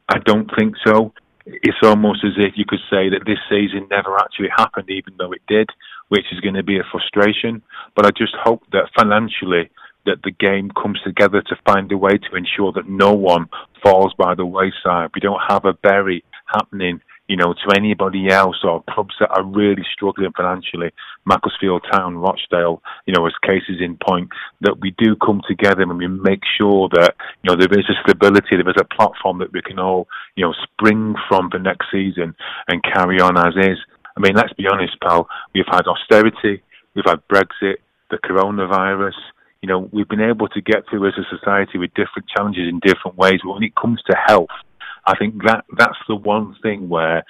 I don't think so. It's almost as if you could say that this season never actually happened, even though it did, which is going to be a frustration. But I just hope that financially that the game comes together to find a way to ensure that no one falls by the wayside. We don't have a bury happening, you know, to anybody else or clubs that are really struggling financially, Macclesfield Town, Rochdale, you know, as cases in point, that we do come together and we make sure that, you know, there is a stability, there is a platform that we can all, you know, spring from for next season and carry on as is. I mean, let's be honest, pal, we've had austerity, we've had Brexit, the coronavirus, you know, we've been able to get through as a society with different challenges in different ways. But when it comes to health, I think that that's the one thing where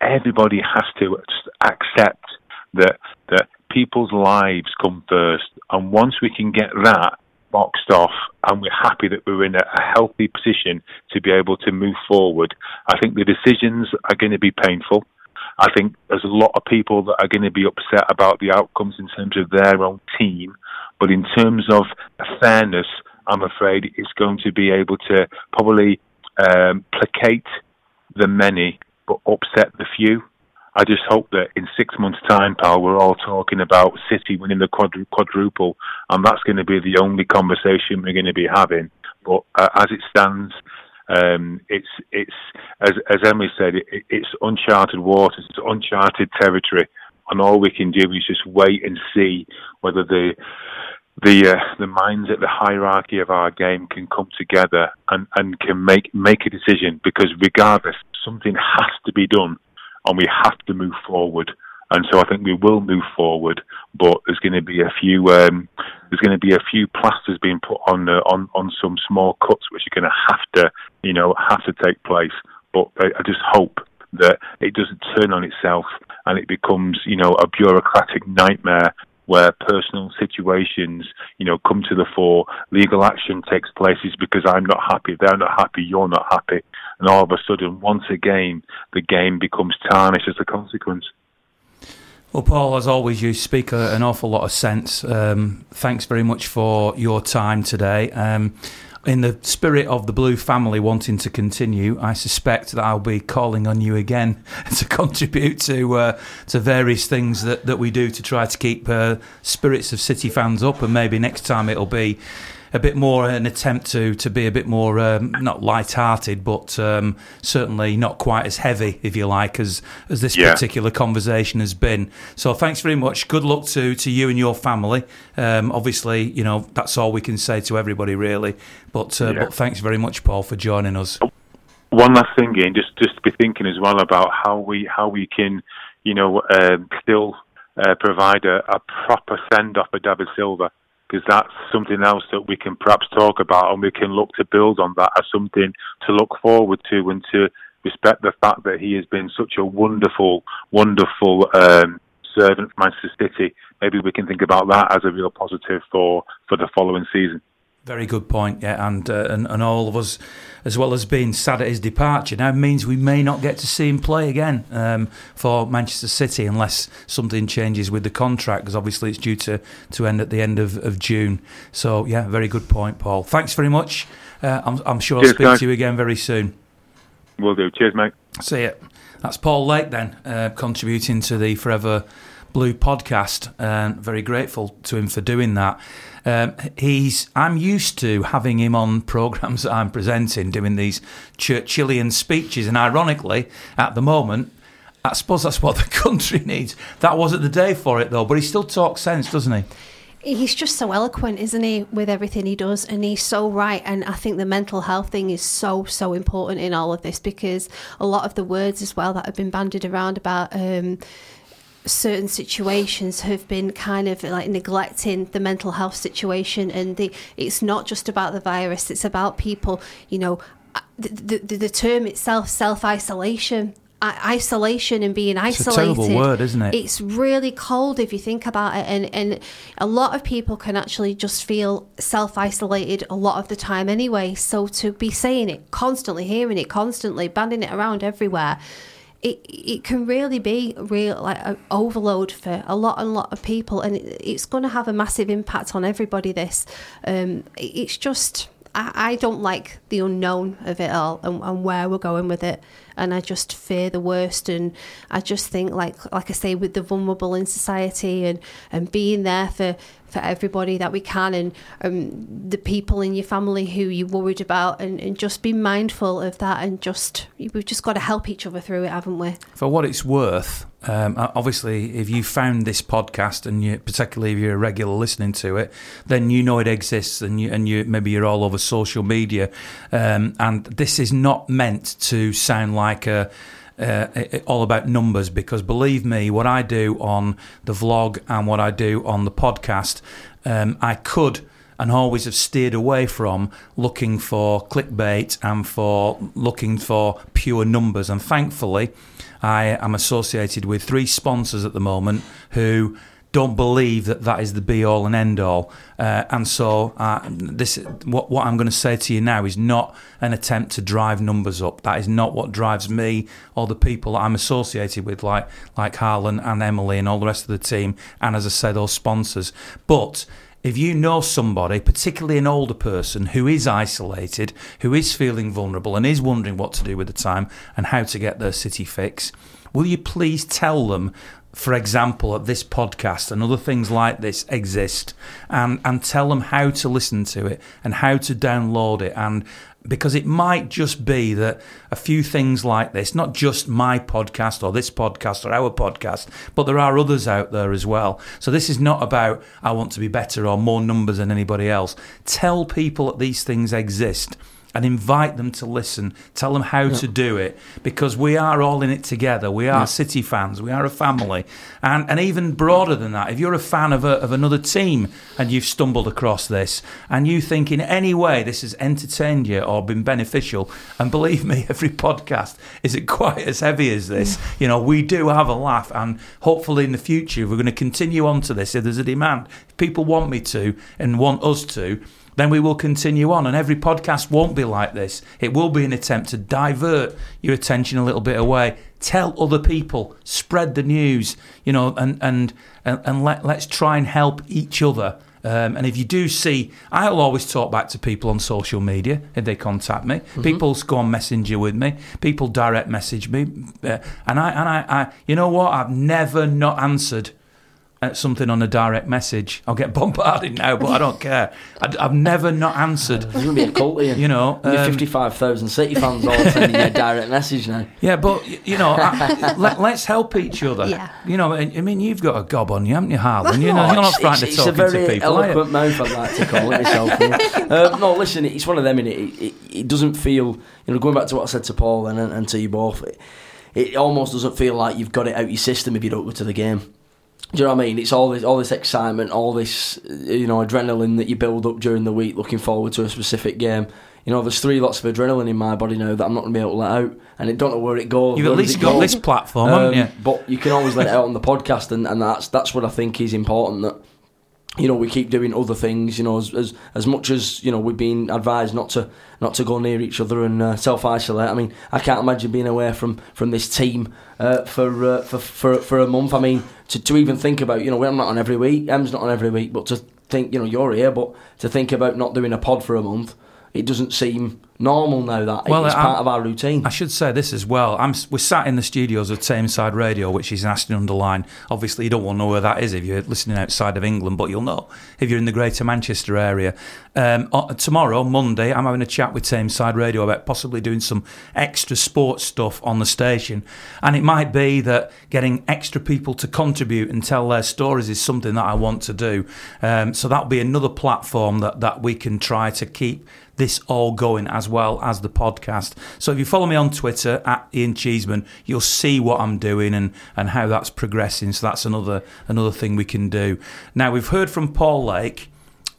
everybody has to accept that that people's lives come first, and once we can get that boxed off and we're happy that we're in a, a healthy position to be able to move forward, I think the decisions are going to be painful. I think there's a lot of people that are going to be upset about the outcomes in terms of their own team but in terms of fairness, I'm afraid it's going to be able to probably um, placate the many but upset the few. I just hope that in six months' time, pal, we're all talking about City winning the quadru- quadruple, and that's going to be the only conversation we're going to be having. But uh, as it stands, um, it's it's as as Emily said, it, it's uncharted waters, it's uncharted territory, and all we can do is just wait and see whether the the uh, the minds at the hierarchy of our game can come together and, and can make make a decision because regardless something has to be done and we have to move forward. And so I think we will move forward but there's going to be a few um, there's going to be a few plasters being put on uh, on on some small cuts which are going to have to you know have to take place. But I, I just hope that it doesn't turn on itself and it becomes you know a bureaucratic nightmare where personal situations, you know, come to the fore, legal action takes place is because I'm not happy, they're not happy, you're not happy, and all of a sudden, once again, the game becomes tarnished as a consequence. Well, Paul, as always, you speak an awful lot of sense. Um, thanks very much for your time today. Um, in the spirit of the Blue family wanting to continue, I suspect that I'll be calling on you again [LAUGHS] to contribute to uh, to various things that, that we do to try to keep uh, spirits of City fans up, and maybe next time it'll be a bit more an attempt to to be a bit more um, not light-hearted, but um, certainly not quite as heavy, if you like, as as this yeah. particular conversation has been. So thanks very much. Good luck to to you and your family. Um, obviously, you know that's all we can say to everybody, really. But uh, yeah. but thanks very much, Paul, for joining us. One last thing, Ian, just just to be thinking as well about how we how we can, you know, uh, still uh, provide a, a proper send off for David Silva because that's something else that we can perhaps talk about and we can look to build on that as something to look forward to and to respect the fact that he has been such a wonderful, wonderful um, servant for Manchester City. Maybe we can think about that as a real positive for, for the following season. Very good point, yeah, and, uh, and and all of us, as well as being sad at his departure, now means we may not get to see him play again um, for Manchester City unless something changes with the contract, because obviously it's due to, to end at the end of, of June. So yeah, very good point, Paul. Thanks very much. Uh, I'm, I'm, sure Cheers, I'll speak guys. to you again very soon. Will do. Cheers, mate. See it. That's Paul Lake then, uh, contributing to the Forever Blue podcast, and very grateful to him for doing that. Um, he's I'm used to having him on programs [LAUGHS] that I'm presenting, doing these Churchillian speeches, and ironically, at the moment, I suppose that's what [LAUGHS] the country needs. That wasn't the day for it though, but he still talks sense, doesn't he? He's just so eloquent, isn't he, with everything he does? And he's so right. And I think the mental health thing is so, so important in all of this because a lot of the words as well that have been bandied around about. Um, certain situations have been kind of like neglecting the mental health situation and the it's not just about the virus it's about people you know uh, the, the, the term itself self-isolation isolation and being isolated. It's a terrible word, isn't it? It's really cold if you think about it, and and a lot of people can actually just feel self isolated a lot of the time anyway. So to be saying it constantly, hearing it constantly, banding it around everywhere. It, it can really be real like an overload for a lot and lot of people and it, it's going to have a massive impact on everybody this. Um, it's just I, I don't like the unknown of it all and, and where we're going with it and I just fear the worst. And I just think, like like I say, with the vulnerable in society and and being there for for everybody that we can and um, the people in your family who you're worried about and, and just be mindful of that and just we've just got to help each other through it haven't we for what it's worth um, obviously if you found this podcast and you particularly if you're a regular listening to it then you know it exists and you and you maybe you're all over social media um, and this is not meant to sound like a uh, all about numbers because believe me, what I do on the vlog and what I do on the podcast, um, I could and always have steered away from looking for clickbait and for looking for pure numbers. And thankfully, I am associated with three sponsors at the moment who don't believe that that is the be all and end all. Uh, and so, uh, this what what I'm going to say to you now is not an attempt to drive numbers up. That is not what drives me or the people that I'm associated with, like like Harlan and Emily and all the rest of the team, and as I said, those sponsors. But if you know somebody, particularly an older person who is isolated, who is feeling vulnerable, and is wondering what to do with the time and how to get their city fix, will you please tell them for example, that this podcast and other things like this exist, and and tell them how to listen to it and how to download it, and because it might just be that a few things like this, not just my podcast or this podcast or our podcast, but there are others out there as well. So this is not about I want to be better or more numbers than anybody else. Tell people that these things exist and invite them to listen. Tell them how yeah. to do it because we are all in it together. We are yeah. City fans. We are a family, and and even broader than that. If you're a fan of a, of another team and you've stumbled across this and you think in any way this has entertained you or been beneficial, and believe me, [LAUGHS] every podcast isn't quite as heavy as this. you know, we do have a laugh, and hopefully in the future we're going to continue on to this if there's a demand. If people want me to and want us to then we will continue on. And every podcast won't be like this. It will be an attempt to divert your attention a little bit away. Tell other people, spread the news, you know, and and and, and let let's try and help each other. Um, and if you do see, I'll always talk back to people on social media if they contact me. Mm-hmm. People go on Messenger with me. People direct message me, uh, and I and I, I, you know what? I've never not answered something on a direct message. I'll get [LAUGHS] bombarded now, but I don't care. I, have never not answered. There's going to be a cult here. You know, um, 55,000 City fans all sending you a direct message now. Yeah, but, you know, I, [LAUGHS] let, us help each other. Yeah. You know, I mean, you've got a gob on you, haven't you, Harlan? You know, you're not frightened of talking to people. It's a very eloquent mouth, I'd like to call it myself. [LAUGHS] um, no, listen, it's one of them, it, it, it doesn't feel, you know, going back to what I said to Paul and, and to you both, it, it almost doesn't feel like you've got it out of your system if you don't go to the game. Do you know what I mean? It's all this, all this excitement, all this, you know, adrenaline that you build up during the week, looking forward to a specific game. You know, there's three lots of adrenaline in my body now that I'm not going to be able to let out, and I don't know where it goes. You've at least got this platform, um, haven't you? But you can always let it out on the podcast, and, and that's that's what I think is important. That you know we keep doing other things. You know, as as, as much as you know we've been advised not to not to go near each other and uh, self isolate. I mean, I can't imagine being away from from this team uh, for, uh, for for for a month. I mean, to to even think about you know I'm not on every week. Em's not on every week, but to think you know you're here, but to think about not doing a pod for a month, it doesn't seem normal now. That well, it's I, part of our routine. I should say this as well. I'm we're sat in the studios of Tameside Radio, which is in Ashton under Lyne. Obviously, you don't want to know where that is if you're listening outside of England, but you'll know if you're in the Greater Manchester area. Um, tomorrow, Monday, I'm having a chat with Tameside Radio about possibly doing some extra sports stuff on the station, and it might be that getting extra people to contribute and tell their stories is something that I want to do. Um, so that'll be another platform that that we can try to keep this all going as well as the podcast. So if you follow me on Twitter at Ian Cheeseman, you'll see what I'm doing and, and how that's progressing. So that's another another thing we can do. Now we've heard from Paul Lake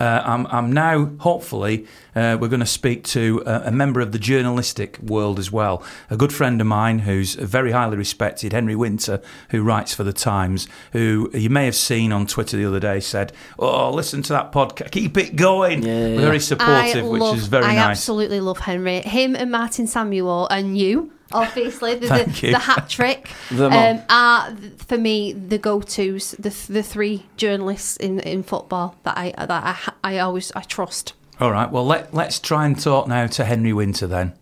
uh, I'm, I'm, now, hopefully, uh, we're going to speak to a, a, member of the journalistic world as well. A good friend of mine who's very highly respected, Henry Winter, who writes for The Times, who you may have seen on Twitter the other day said, Oh, listen to that podcast, keep it going. Yeah, yeah. Very supportive, which is very I nice. I absolutely love Henry. Him and Martin Samuel and you obviously the, the, the, hat trick. [LAUGHS] Um, are for me the go-to's the, the three journalists in, in football that I that I, I always I trust. All right well let, let's try and talk now to Henry Winter then.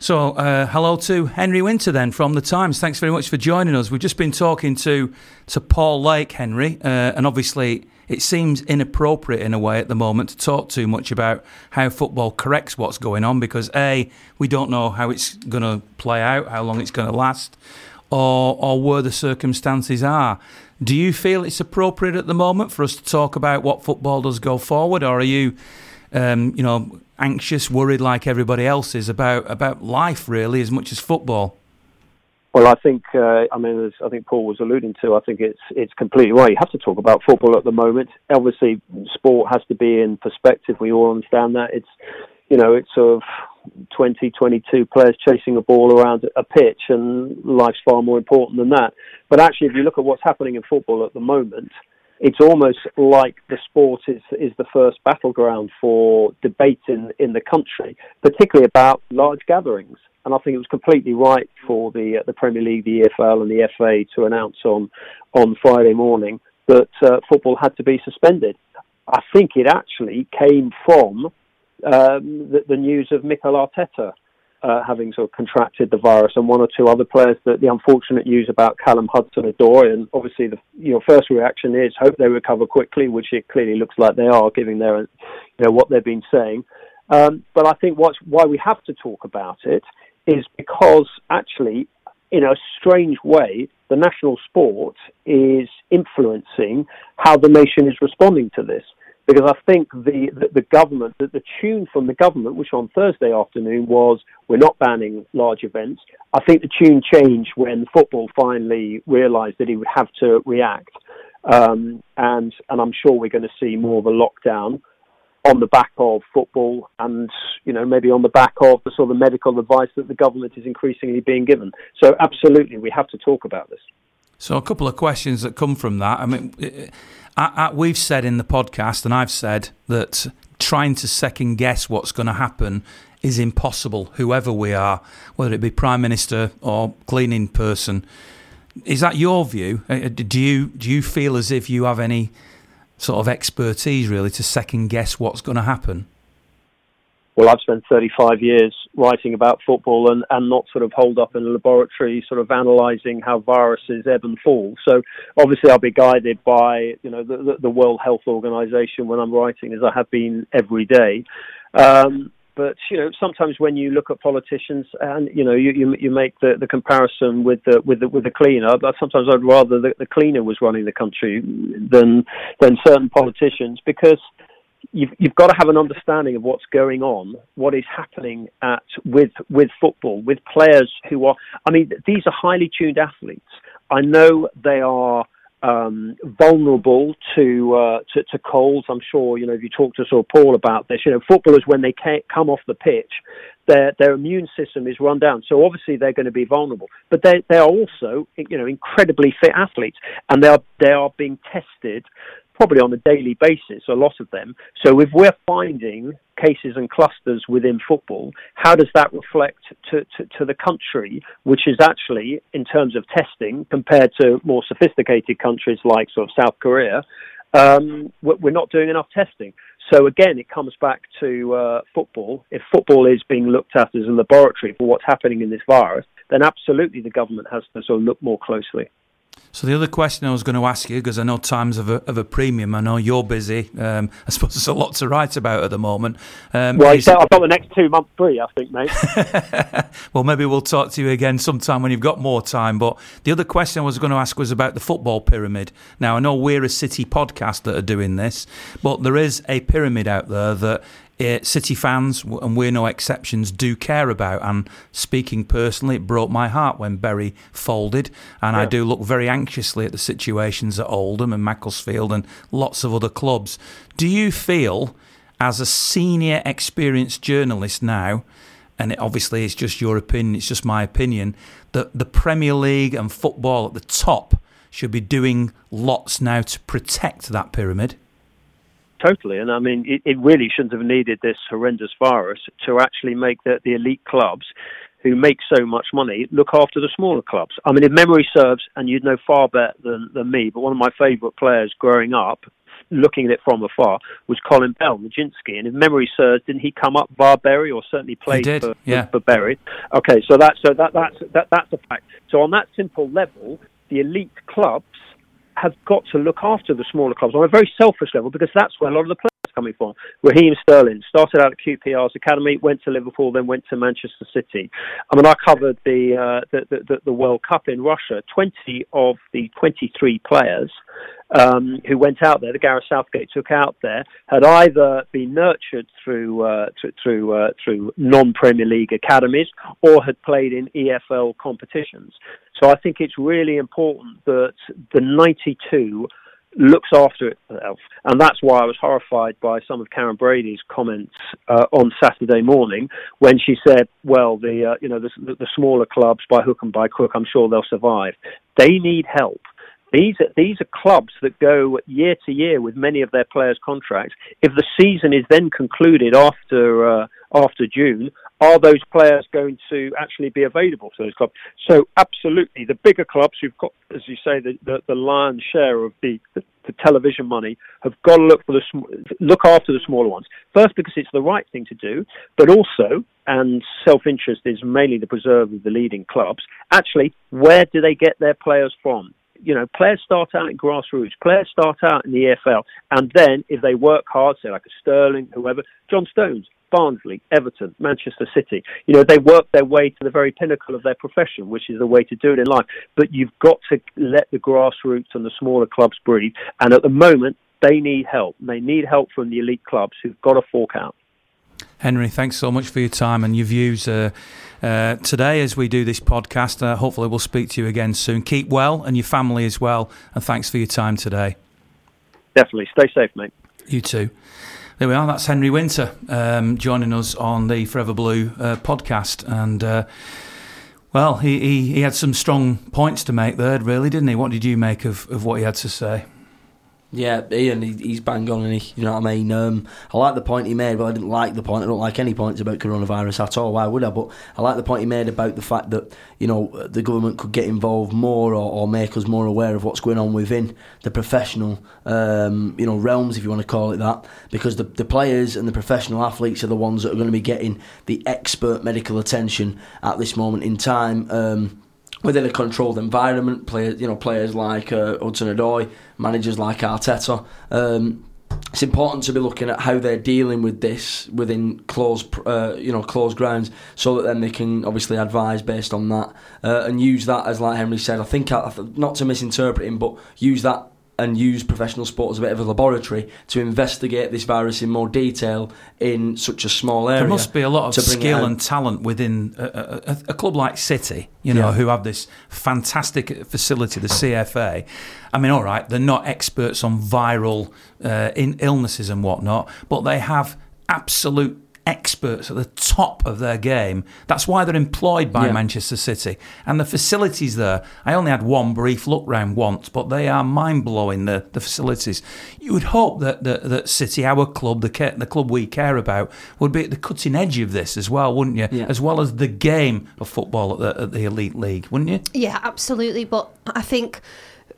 So uh, hello to Henry Winter then from the Times. Thanks very much for joining us. We've just been talking to to Paul Lake Henry uh, and obviously it seems inappropriate in a way at the moment to talk too much about how football corrects what's going on because a we don't know how it's going to play out, how long it's going to last, or or where the circumstances are. Do you feel it's appropriate at the moment for us to talk about what football does go forward, or are you, um, you know, anxious, worried like everybody else is about about life really as much as football? Well, I think uh, I mean, as I think Paul was alluding to, I think it's it's completely right. You have to talk about football at the moment. Obviously, sport has to be in perspective. We all understand that. It's you know, it's sort of 20, 22 players chasing a ball around a pitch, and life's far more important than that. But actually, if you look at what's happening in football at the moment, it's almost like the sport is is the first battleground for debate in in the country, particularly about large gatherings and I think it was completely right for the uh, the Premier League, the EFL, and the FA to announce on on Friday morning that uh, football had to be suspended. I think it actually came from um, the, the, news of Mikel Arteta uh, having sort of contracted the virus, and one or two other players. That the unfortunate news about Callum Hudson-Odoi, and obviously the your first reaction is hope they recover quickly, which it clearly looks like they are, given their you know what they've been saying. Um, but I think what's why we have to talk about it is because actually, in a strange way, the national sport is influencing how the nation is responding to this. Because I think the, the, the government, the, the tune from the government, which on Thursday afternoon was, we're not banning large events. I think the tune changed when football finally realised that he would have to react. Um, and, and I'm sure we're going to see more of a lockdown on the back of football and you know maybe on the back of the sort of medical advice that the government is increasingly being given. So absolutely, we have to talk about this. So a couple of questions that come from that. I mean, I, I, we've said in the podcast, and I've said that trying to second guess what's going to happen is impossible. Whoever we are, whether it be prime minister or cleaning person, is that your view? Uh, do you do you feel as if you have any sort of expertise really to second guess what's going to happen? Well, I've spent 35 years writing about football and, and not sort of hold up in a laboratory, sort of analysing how viruses ebb and fall. So obviously, I'll be guided by you know the, the World Health Organization when I'm writing, as I have been every day. Um, but you know, sometimes when you look at politicians, and you know, you you, you make the, the comparison with the with the with the cleaner. But sometimes I'd rather the, the cleaner was running the country than than certain politicians because you've you've got to have an understanding of what's going on, what is happening at with with football, with players who are. I mean, these are highly tuned athletes. I know they are um, vulnerable to, uh, to, to colds. I'm sure you know if you talk to sort of Paul about this. You know, footballers when they come off the pitch, their their immune system is run down, so obviously they're going to be vulnerable. But they they are also you know incredibly fit athletes, and they are they are being tested probably on a daily basis, a lot of them. So if we're finding cases and clusters within football, how does that reflect to, to, to, the country, which is actually, in terms of testing, compared to more sophisticated countries like sort of South Korea, um, we're not doing enough testing. So again, it comes back to uh, football. If football is being looked at as a laboratory for what's happening in this virus, then absolutely the government has to sort of look more closely. So the other question I was going to ask you, because I know times of a, of a premium, I know you're busy. Um, [LAUGHS] I suppose there's a lot to write about at the moment. Um, well, is, I've got the next two months free, I think, mate. [LAUGHS] well, maybe we'll talk to you again sometime when you've got more time. But the other question I was going to ask was about the football pyramid. Now, I know we're a city podcast that are doing this, but there is a pyramid out there that uh, City fans, and we're no exceptions, do care about. And speaking personally, it broke my heart when Bury folded. And yeah. I do look very anxiously at the situations at Oldham and Macclesfield and lots of other clubs. Do you feel, as a senior, experienced journalist now, and it obviously it's just your opinion, it's just my opinion, that the Premier League and football at the top should be doing lots now to protect that pyramid? Totally, and I mean, it, it, really shouldn't have needed this horrendous virus to actually make the, the elite clubs who make so much money look after the smaller clubs. I mean, if memory serves, and you'd know far better than, than me, but one of my favourite players growing up, looking at it from afar, was Colin Bell, Nijinsky. And if memory serves, didn't he come up via Bury or certainly played for, yeah. for, Bury? Okay, so that's so that that's that, that's a fact. So on that simple level, the elite clubs have got to look after the smaller clubs on a very selfish level because that's where a lot of the players are coming from. Raheem Sterling started out at QPR's academy, went to Liverpool, then went to Manchester City. I mean, I covered the uh, the, the, the World Cup in Russia. Twenty of the twenty-three players um, who went out there, the Gareth Southgate took out there, had either been nurtured through uh, through through, uh, through non-Premier League academies or had played in EFL competitions. So I think it's really important that the 92 looks after itself, and that's why I was horrified by some of Karren Brady's comments uh, on Saturday morning when she said, "Well, the uh, you know the, the smaller clubs by hook and by crook, I'm sure they'll survive. They need help." These are, these are clubs that go year to year with many of their players' contracts. If the season is then concluded after uh, after June, are those players going to actually be available to those clubs? So, absolutely, the bigger clubs who've got, as you say, the, the, the lion's share of the, the, the, television money have got to look for the look after the smaller ones. First, because it's the right thing to do, but also, and self-interest is mainly the preserve of the leading clubs. Actually, where do they get their players from? You know, players start out in grassroots, players start out in the EFL, and then if they work hard, say like a Sterling, whoever, John Stones, Barnsley, Everton, Manchester City, you know, they work their way to the very pinnacle of their profession, which is the way to do it in life. But you've got to let the grassroots and the smaller clubs breathe. And at the moment, they need help. They need help from the elite clubs who've got to fork out. Henry, thanks so much for your time and your views uh, uh, today as we do this podcast. Uh, hopefully, we'll speak to you again soon. Keep well and your family as well. And thanks for your time today. Definitely. Stay safe, mate. You too. There we are. That's Henry Winter um, joining us on the Forever Blue uh, podcast. And, uh, well, he, he, he, had some strong points to make there, really, didn't he? What did you make of, of what he had to say? Yeah, Ian, he, he's bang on, and he, you know what I mean. Um, I like the point he made, but I didn't like the point. I don't like any points about coronavirus at all. Why would I? But I like the point he made about the fact that you know the government could get involved more or, or make us more aware of what's going on within the professional, um, you know, realms, if you want to call it that. Because the the players and the professional athletes are the ones that are going to be getting the expert medical attention at this moment in time. Um, within a controlled environment. Players, you know, players like uh, Hudson Odoi, managers like Arteta. Um, it's important to be looking at how they're dealing with this within closed, uh, you know, closed grounds, so that then they can obviously advise based on that uh, and use that as, like Henry said. I think not to misinterpret him, but use that and use professional sport as a bit of a laboratory to investigate this virus in more detail in such a small area. There must be a lot of skill and talent within a, a, a, club like City, you know, yeah. who have this fantastic facility, the CFA. I mean, all right, they're not experts on viral uh, in illnesses and whatnot, but they have absolute experts at the top of their game. That's why they're employed by yeah. Manchester City. And the facilities there, I only had one brief look round once, but they are mind blowing, the, the facilities. You would hope that, that, that City, our club, the, the club we care about, would be at the cutting edge of this as well, wouldn't you? Yeah. As well as the game of football at the, at the Elite League, wouldn't you? Yeah, absolutely. But I think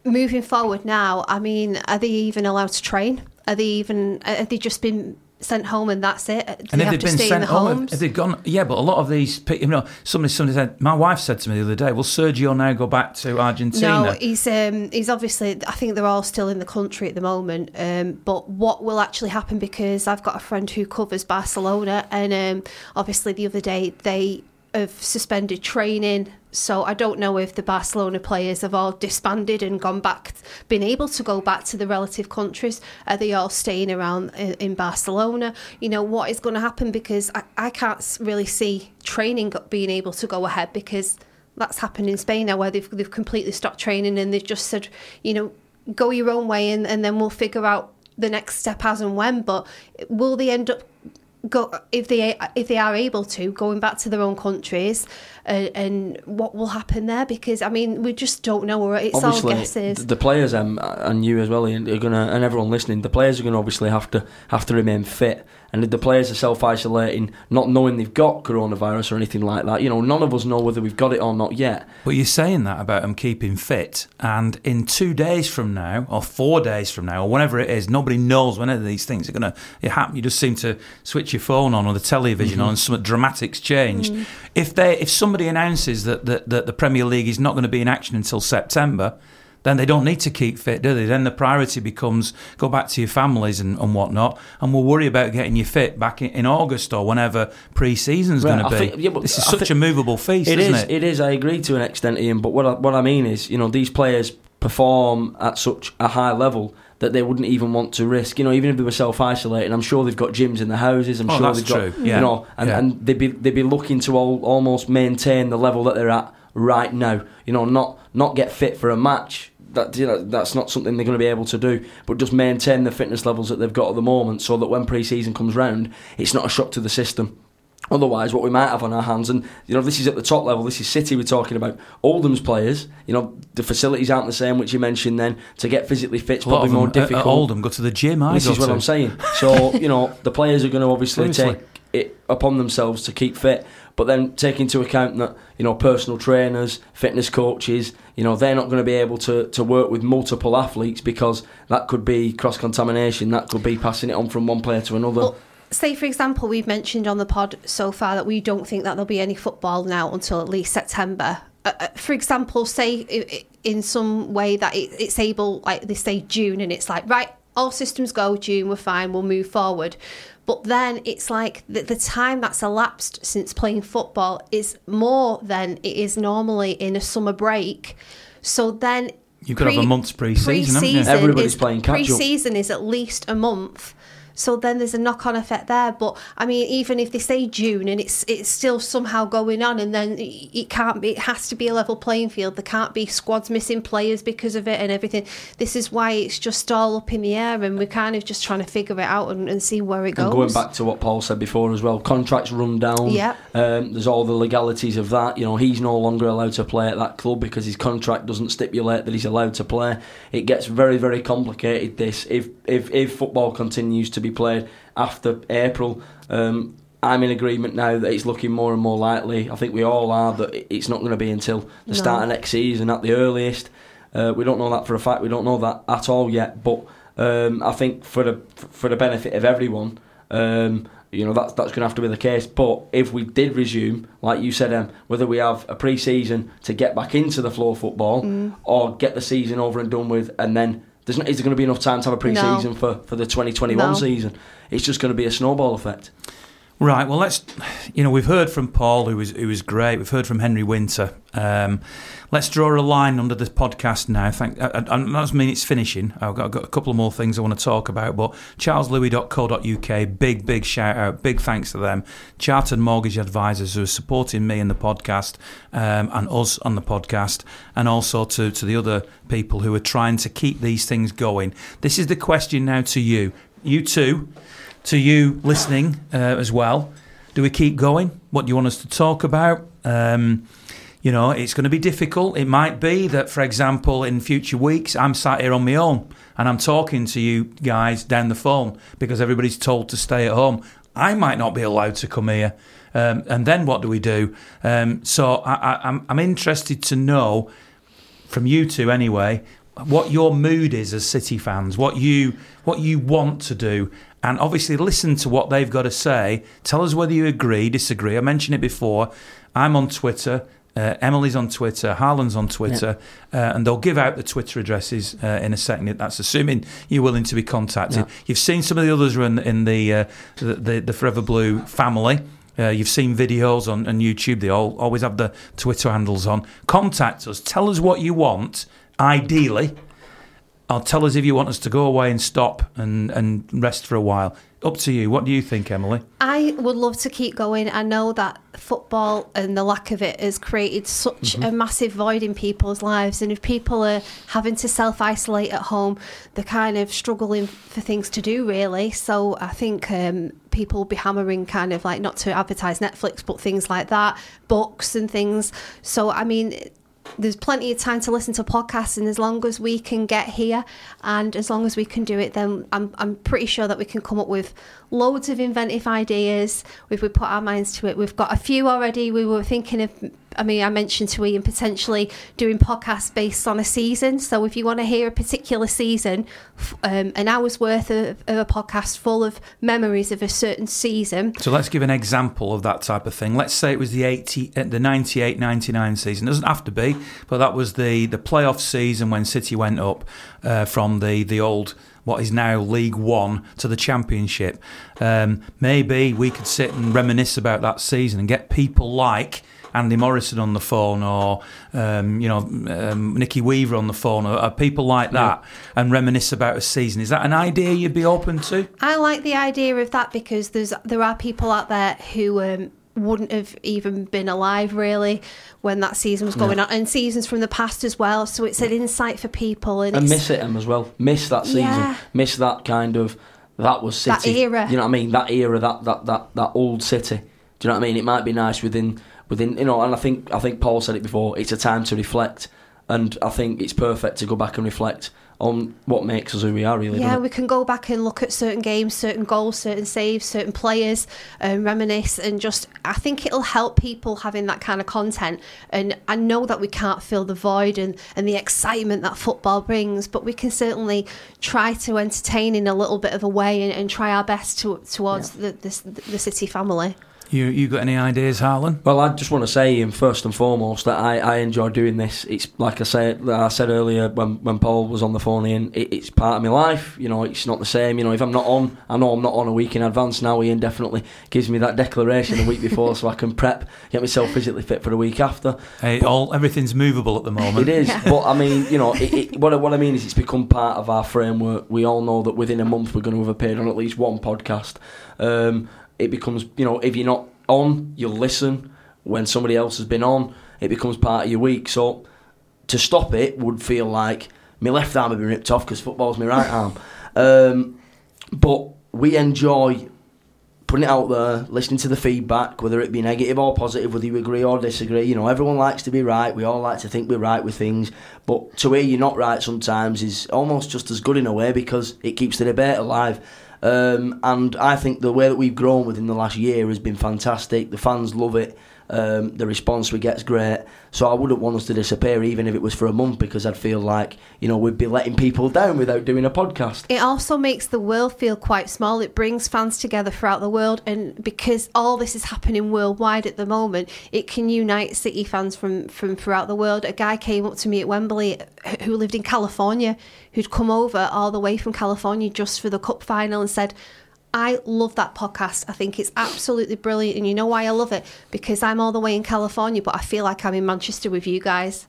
moving forward now, I mean, are they even allowed to train? Are they even? Uh, have they just been sent home and that's it? Do And they if have they've to been stay in sent the home, homes? if they've gone, yeah, but a lot of these, you know, somebody, somebody said, my wife said to me the other day, "Will Sergio now go back to Argentina?" No, he's um, he's obviously. I think they're all still in the country at the moment. Um, but what will actually happen? Because I've got a friend who covers Barcelona, and um, obviously the other day they have suspended training. So I don't know if the Barcelona players have all disbanded and gone back, been able to go back to the relative countries. Are they all staying around in, Barcelona? You know what is going to happen? Because I, I can't really see training being able to go ahead because that's happened in Spain now where they've, they've completely stopped training and they've just said, you know, go your own way and, and then we'll figure out the next step as and when. But will they end up go if they if they are able to going back to their own countries uh, and what will happen there? Because I mean, we just don't know. It's all guesses. the players um, and you as well Ian, are gonna and everyone listening the players are gonna obviously have to have to remain fit and if the players are self-isolating not knowing they've got coronavirus or anything like that you know none of us know whether we've got it or not yet But you're saying that about them keeping fit, and in two days from now, or four days from now, or whenever it is, nobody knows when any of these things are going to happen. You just seem to switch your phone on or the television on, and something dramatic's changed. If they, if somebody announces that, that that the Premier League is not going to be in action until September. Then they don't need to keep fit, do they? Then the priority becomes go back to your families and, and whatnot, and we'll worry about getting you fit back in, in August or whenever pre-season's Right, going to be. think- yeah, this is I such a movable feast, It isn't is. it? It is. I agree to an extent, Ian. But what I, what I mean is, you know, these players perform at such a high level that they wouldn't even want to risk. You know, even if they were self isolating, I'm sure they've got gyms in the houses. I'm Oh, sure that's they've got, true. Yeah. you know, and, Yeah. and they'd be they'd be looking to all, almost maintain the level that they're at right now. You know, not not get fit for a match. That you know, that's not something they're going to be able to do. But just maintain the fitness levels that they've got at the moment, so that when pre-season comes round, it's not a shock to the system. Otherwise, what we might have on our hands, and you know, this is at the top level. This is City. We're talking about Oldham's players. You know, the facilities aren't the same, which you mentioned. Then to get physically fit is probably of them more at- at difficult. Uh, Oldham go to the gym. I this go is what to. I'm saying. So you know, [LAUGHS] the players are going to obviously Seriously. take it upon themselves to keep fit, but then take into account that you know, personal trainers, fitness coaches, you know, they're not going to be able to to work with multiple athletes because that could be cross contamination. That could be passing it on from one player to another. Well, say for example, we've mentioned on the pod so far that we don't think that there'll be any football now until at least September. Uh, uh, for example, say i- i- in some way that it, it's able, like they say June, and it's like right, all systems go. June, we're fine. We'll move forward. But then it's like the, the time that's elapsed since playing football is more than it is normally in a summer break. So then You've got have a month's pre-season, pre-season Everybody's is, playing catch-up. Pre-season is at least a month. So then there's a knock-on effect there. But I mean, even if they say June and it's it's still somehow going on, and then it it can't be. It has to be a level playing field. There can't be squads missing players because of it and everything. This is why it's just all up in the air, and we're kind of just trying to figure it out and, and see where it goes. And going back to what Paul said before as well, contracts run down. Yeah. Um, there's all the legalities of that. You know, he's no longer allowed to play at that club because his contract doesn't stipulate that he's allowed to play. It gets very, very complicated. This if if if football continues to be played after April. Um, I'm in agreement now that it's looking more and more likely. I think we all are that it's not going to be until the No. start of next season at the earliest. Uh, we don't know that for a fact. We don't know that at all yet. But um, I think for the for the benefit of everyone, um, you know that's that's going to have to be the case. But if we did resume, like you said, um, whether we have a pre-season to get back into the floor of football, or get the season over and done with, and then there's not, is there going to be enough time to have a pre-season for, for the 2021 No. season? It's just going to be a snowball effect. Right. Well, let's. You know, we've heard from Paul, who was who was great. We've heard from Henry Winter. Um, let's draw a line under this podcast now. Thank. I, I, I doesn't mean it's finishing. I've got, I've got a couple of more things I want to talk about. But charleslewis.co.uk. Big big shout out. Big thanks to them. Chartered mortgage advisors who are supporting me in the podcast um, and us on the podcast, and also to to the other people who are trying to keep these things going. This is the question now to you. You too to you listening uh, as well. Do we keep going? What do you want us to talk about? Um, you know, it's going to be difficult. It might be that, for example, in future weeks, I'm sat here on my own and I'm talking to you guys down the phone because everybody's told to stay at home. I might not be allowed to come here. Um, and then what do we do? Um, so I, I'm interested to know from you two anyway what your mood is as City fans, what you what you want to do, and obviously listen to what they've got to say. Tell us whether you agree, disagree. I mentioned it before. I'm on Twitter. Uh, Emily's on Twitter, Harlan's on Twitter, uh, and they'll give out the Twitter addresses uh, in a second. That's assuming you're willing to be contacted. Yeah. You've seen some of the others are in, in the, uh, the, the the Forever Blue family. Uh, you've seen videos on, on YouTube. They all always have the Twitter handles on. Contact us. Tell us what you want. Ideally, I'll tell us if you want us to go away and stop and, and rest for a while. Up to you. What do you think, Emily? I would love to keep going. I know that football and the lack of it has created such a massive void in people's lives. And if people are having to self isolate at home, they're kind of struggling for things to do, really. So I think um, people will be hammering kind of like not to advertise Netflix, but things like that, books and things. So, I mean, there's plenty of time to listen to podcasts and as long as we can get here and as long as we can do it then I'm, I'm pretty sure that we can come up with loads of inventive ideas. If we put our minds to it. We've got a few already. We were thinking of I mean I mentioned to Ian potentially doing podcasts based on a season. So if you want to hear a particular season um, an hour's worth of, of a podcast full of memories of a certain season. So let's give an example of that type of thing. Let's say it was the 80, uh, the 98 99 season. It doesn't have to be, but that was the, the playoff season when City went up uh, from the, the old, what is now League One, to the Championship. Um, maybe we could sit and reminisce about that season and get people like. Andy Morrison on the phone, or um, you know, um, Nicky Weaver on the phone, or, or people like that, and reminisce about a season. Is that an idea you'd be open to? I like the idea of that because there's there are people out there who um, wouldn't have even been alive really when that season was going on, and seasons from the past as well. So it's an insight for people, and, and miss it them as well. Miss that season. Yeah. Miss that kind of that was city. That era. You know what I mean? That era, that that that that old City. Do you know what I mean? It might be nice within within you know. And I think I think Paul said it before. It's a time to reflect, and I think it's perfect to go back and reflect on what makes us who we are. Really. yeah, we can go back and look at certain games, certain goals, certain saves, certain players, and reminisce, and just I think it'll help people having that kind of content. And I know that we can't fill the void and, and the excitement that football brings, but we can certainly try to entertain in a little bit of a way and, and try our best to, towards the, the the city family. You you got any ideas, Harlan? Well, I just want to say, Ian, first and foremost, that I, I enjoy doing this. It's like I said, I said earlier when, when Paul was on the phone, Ian, it, it's part of my life. You know, it's not the same. You know, if I'm not on, I know I'm not on a week in advance now. Ian definitely gives me that declaration a week before so I can prep, get myself physically fit for the week after. Hey, all everything's movable at the moment. It is, but I mean, you know, it, it, what, I- what I mean is it's become part of our framework. We all know that within a month we're going to have appeared on at least one podcast. Um, it becomes, you know, if you're not on, you'll listen. When somebody else has been on, it becomes part of your week. So to stop it would feel like my left arm had been ripped off because football's my right arm. Um, but we enjoy putting it out there, listening to the feedback, whether it be negative or positive, whether you agree or disagree. You know, everyone likes to be right. We all like to think we're right with things. But to hear you're not right sometimes is almost just as good in a way because it keeps the debate alive. Um, and I think the way that we've grown within the last year has been fantastic. The fans love it. Um, the response we get is great. So I wouldn't want us to disappear, even if it was for a month, because I'd feel like you know we'd be letting people down without doing a podcast. It also makes the world feel quite small. It brings fans together throughout the world, and because all this is happening worldwide at the moment, it can unite City fans from from throughout the world. A guy came up to me at Wembley who lived in California, who'd come over all the way from California just for the cup final, and said. I love that podcast. I think it's absolutely brilliant. And you know why I love it? Because I'm all the way in California, but I feel like I'm in Manchester with you guys.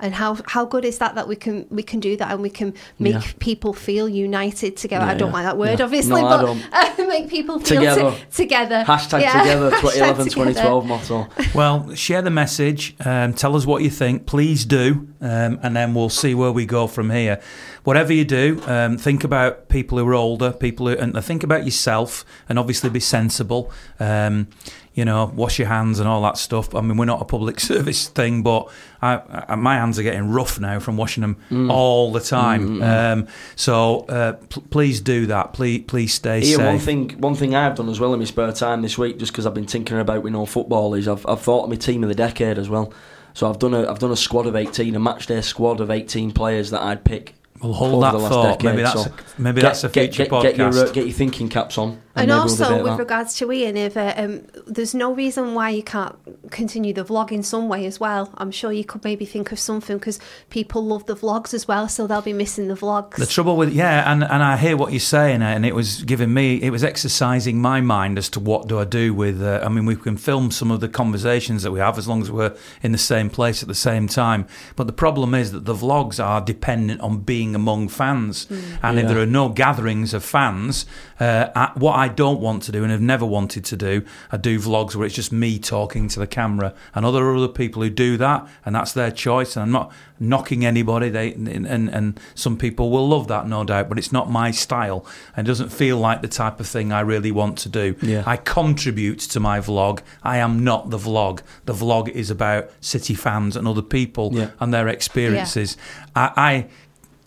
And how, how good is that that we can we can do that and we can make Yeah. people feel united together. I don't yeah. like that word, Yeah. obviously, No, I but [LAUGHS] make people feel Together. together. together. Hashtag Yeah. together, [LAUGHS] Hashtag 2011 together. 2012 motto. [LAUGHS] Well, share the message. Um, tell us what you think. Please do, um, and then we'll see where we go from here. Whatever you do, um, think about people who are older, people who, and think about yourself, and obviously be sensible. Um, you know, wash your hands and all that stuff. I mean, we're not a public service thing, but I, I, my hands are getting rough now from washing them Mm. all the time. Um, so uh, pl- please do that. Please, please stay Ian, safe. one thing, one thing I've done as well in my spare time this week, just because I've been tinkering about with no football, is I've, I've thought of my team of the decade as well. So I've done a I've done a squad of 18, a match day squad of 18 players that I'd pick We'll hold that thought. decade, maybe that's so a, maybe get, that's a get, future get, podcast. get your uh, get your thinking caps on. And, also, with that. regards to Ian, if uh, um, there's no reason why you can't continue the vlog in some way as well. I'm sure you could maybe think of something because people love the vlogs as well, so they'll be missing the vlogs. The trouble with yeah, and, and I hear what you're saying, and it was giving me, it was exercising my mind as to what do I do with. Uh, I mean, we can film some of the conversations that we have as long as we're in the same place at the same time. But the problem is that the vlogs are dependent on being among fans, and if there are no gatherings of fans, uh, I, what I don't want to do and have never wanted to do, I do vlogs where it's just me talking to the camera, and other other people who do that, and that's their choice. And I'm not knocking anybody. They and and, and some people will love that, no doubt, but it's not my style, and doesn't feel like the type of thing I really want to do. Yeah. I contribute to my vlog. I am not the vlog. The vlog is about City fans and other people Yeah. and their experiences. I, I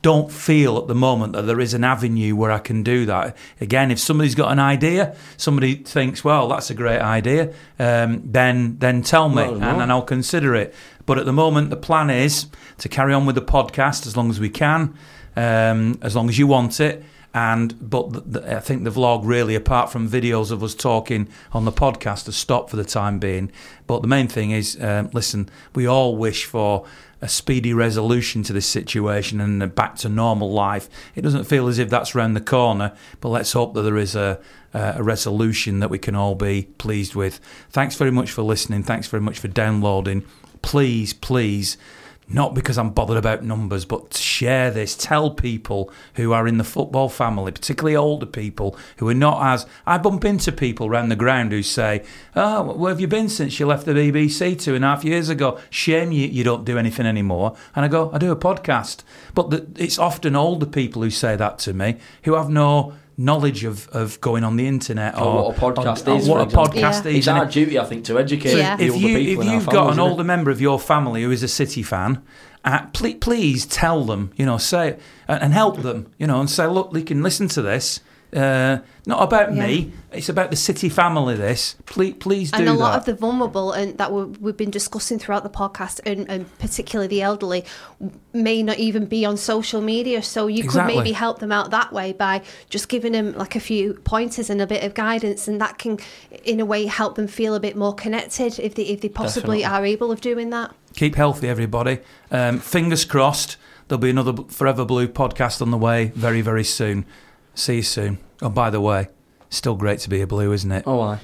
don't feel at the moment that there is an avenue where I can do that. Again, if somebody's got an idea, somebody thinks, "Well, that's a great idea," um, then then tell me, and, and I'll consider it. But at the moment, the plan is to carry on with the podcast as long as we can, um, as long as you want it. And but the, the, I think the vlog really, apart from videos of us talking on the podcast, has stopped for the time being. But the main thing is, um, listen, we all wish for a speedy resolution to this situation and back to normal life. It doesn't feel as if that's round the corner, but let's hope that there is a a resolution that we can all be pleased with. Thanks very much for listening. Thanks very much for downloading. Please, please, not because I'm bothered about numbers, but share this. Tell people who are in the football family, particularly older people who are not as. I bump into people around the ground who say, Oh, where have you been since you left the BBC two and a half years ago? Shame you, you don't do anything anymore. And I go, I do a podcast. But the, it's often older people who say that to me who have no knowledge of, of going on the internet Or or, what a podcast or- or is, what a example. podcast Yeah. is. It's And our duty, I think, to educate Yeah. the if older you, people. If in you've got families, an isn't it? older member of your family who is a City fan, uh, please, please tell them, you know, say and, and help them, you know, and say, look, they can listen to this. Uh, not about me. It's about the City family. This, please, please do and a lot that. of the vulnerable and that we we've been discussing throughout the podcast and, and particularly the elderly may not even be on social media so you Exactly. could maybe help them out that way by just giving them like a few pointers and a bit of guidance and that can in a way help them feel a bit more connected if they if they possibly Definitely. are able of doing that Keep healthy, everybody. Um, fingers crossed. There'll be another Forever Blue podcast on the way very, very soon. See you soon. Oh, by the way, still great to be a blue, isn't it? Oh, aye.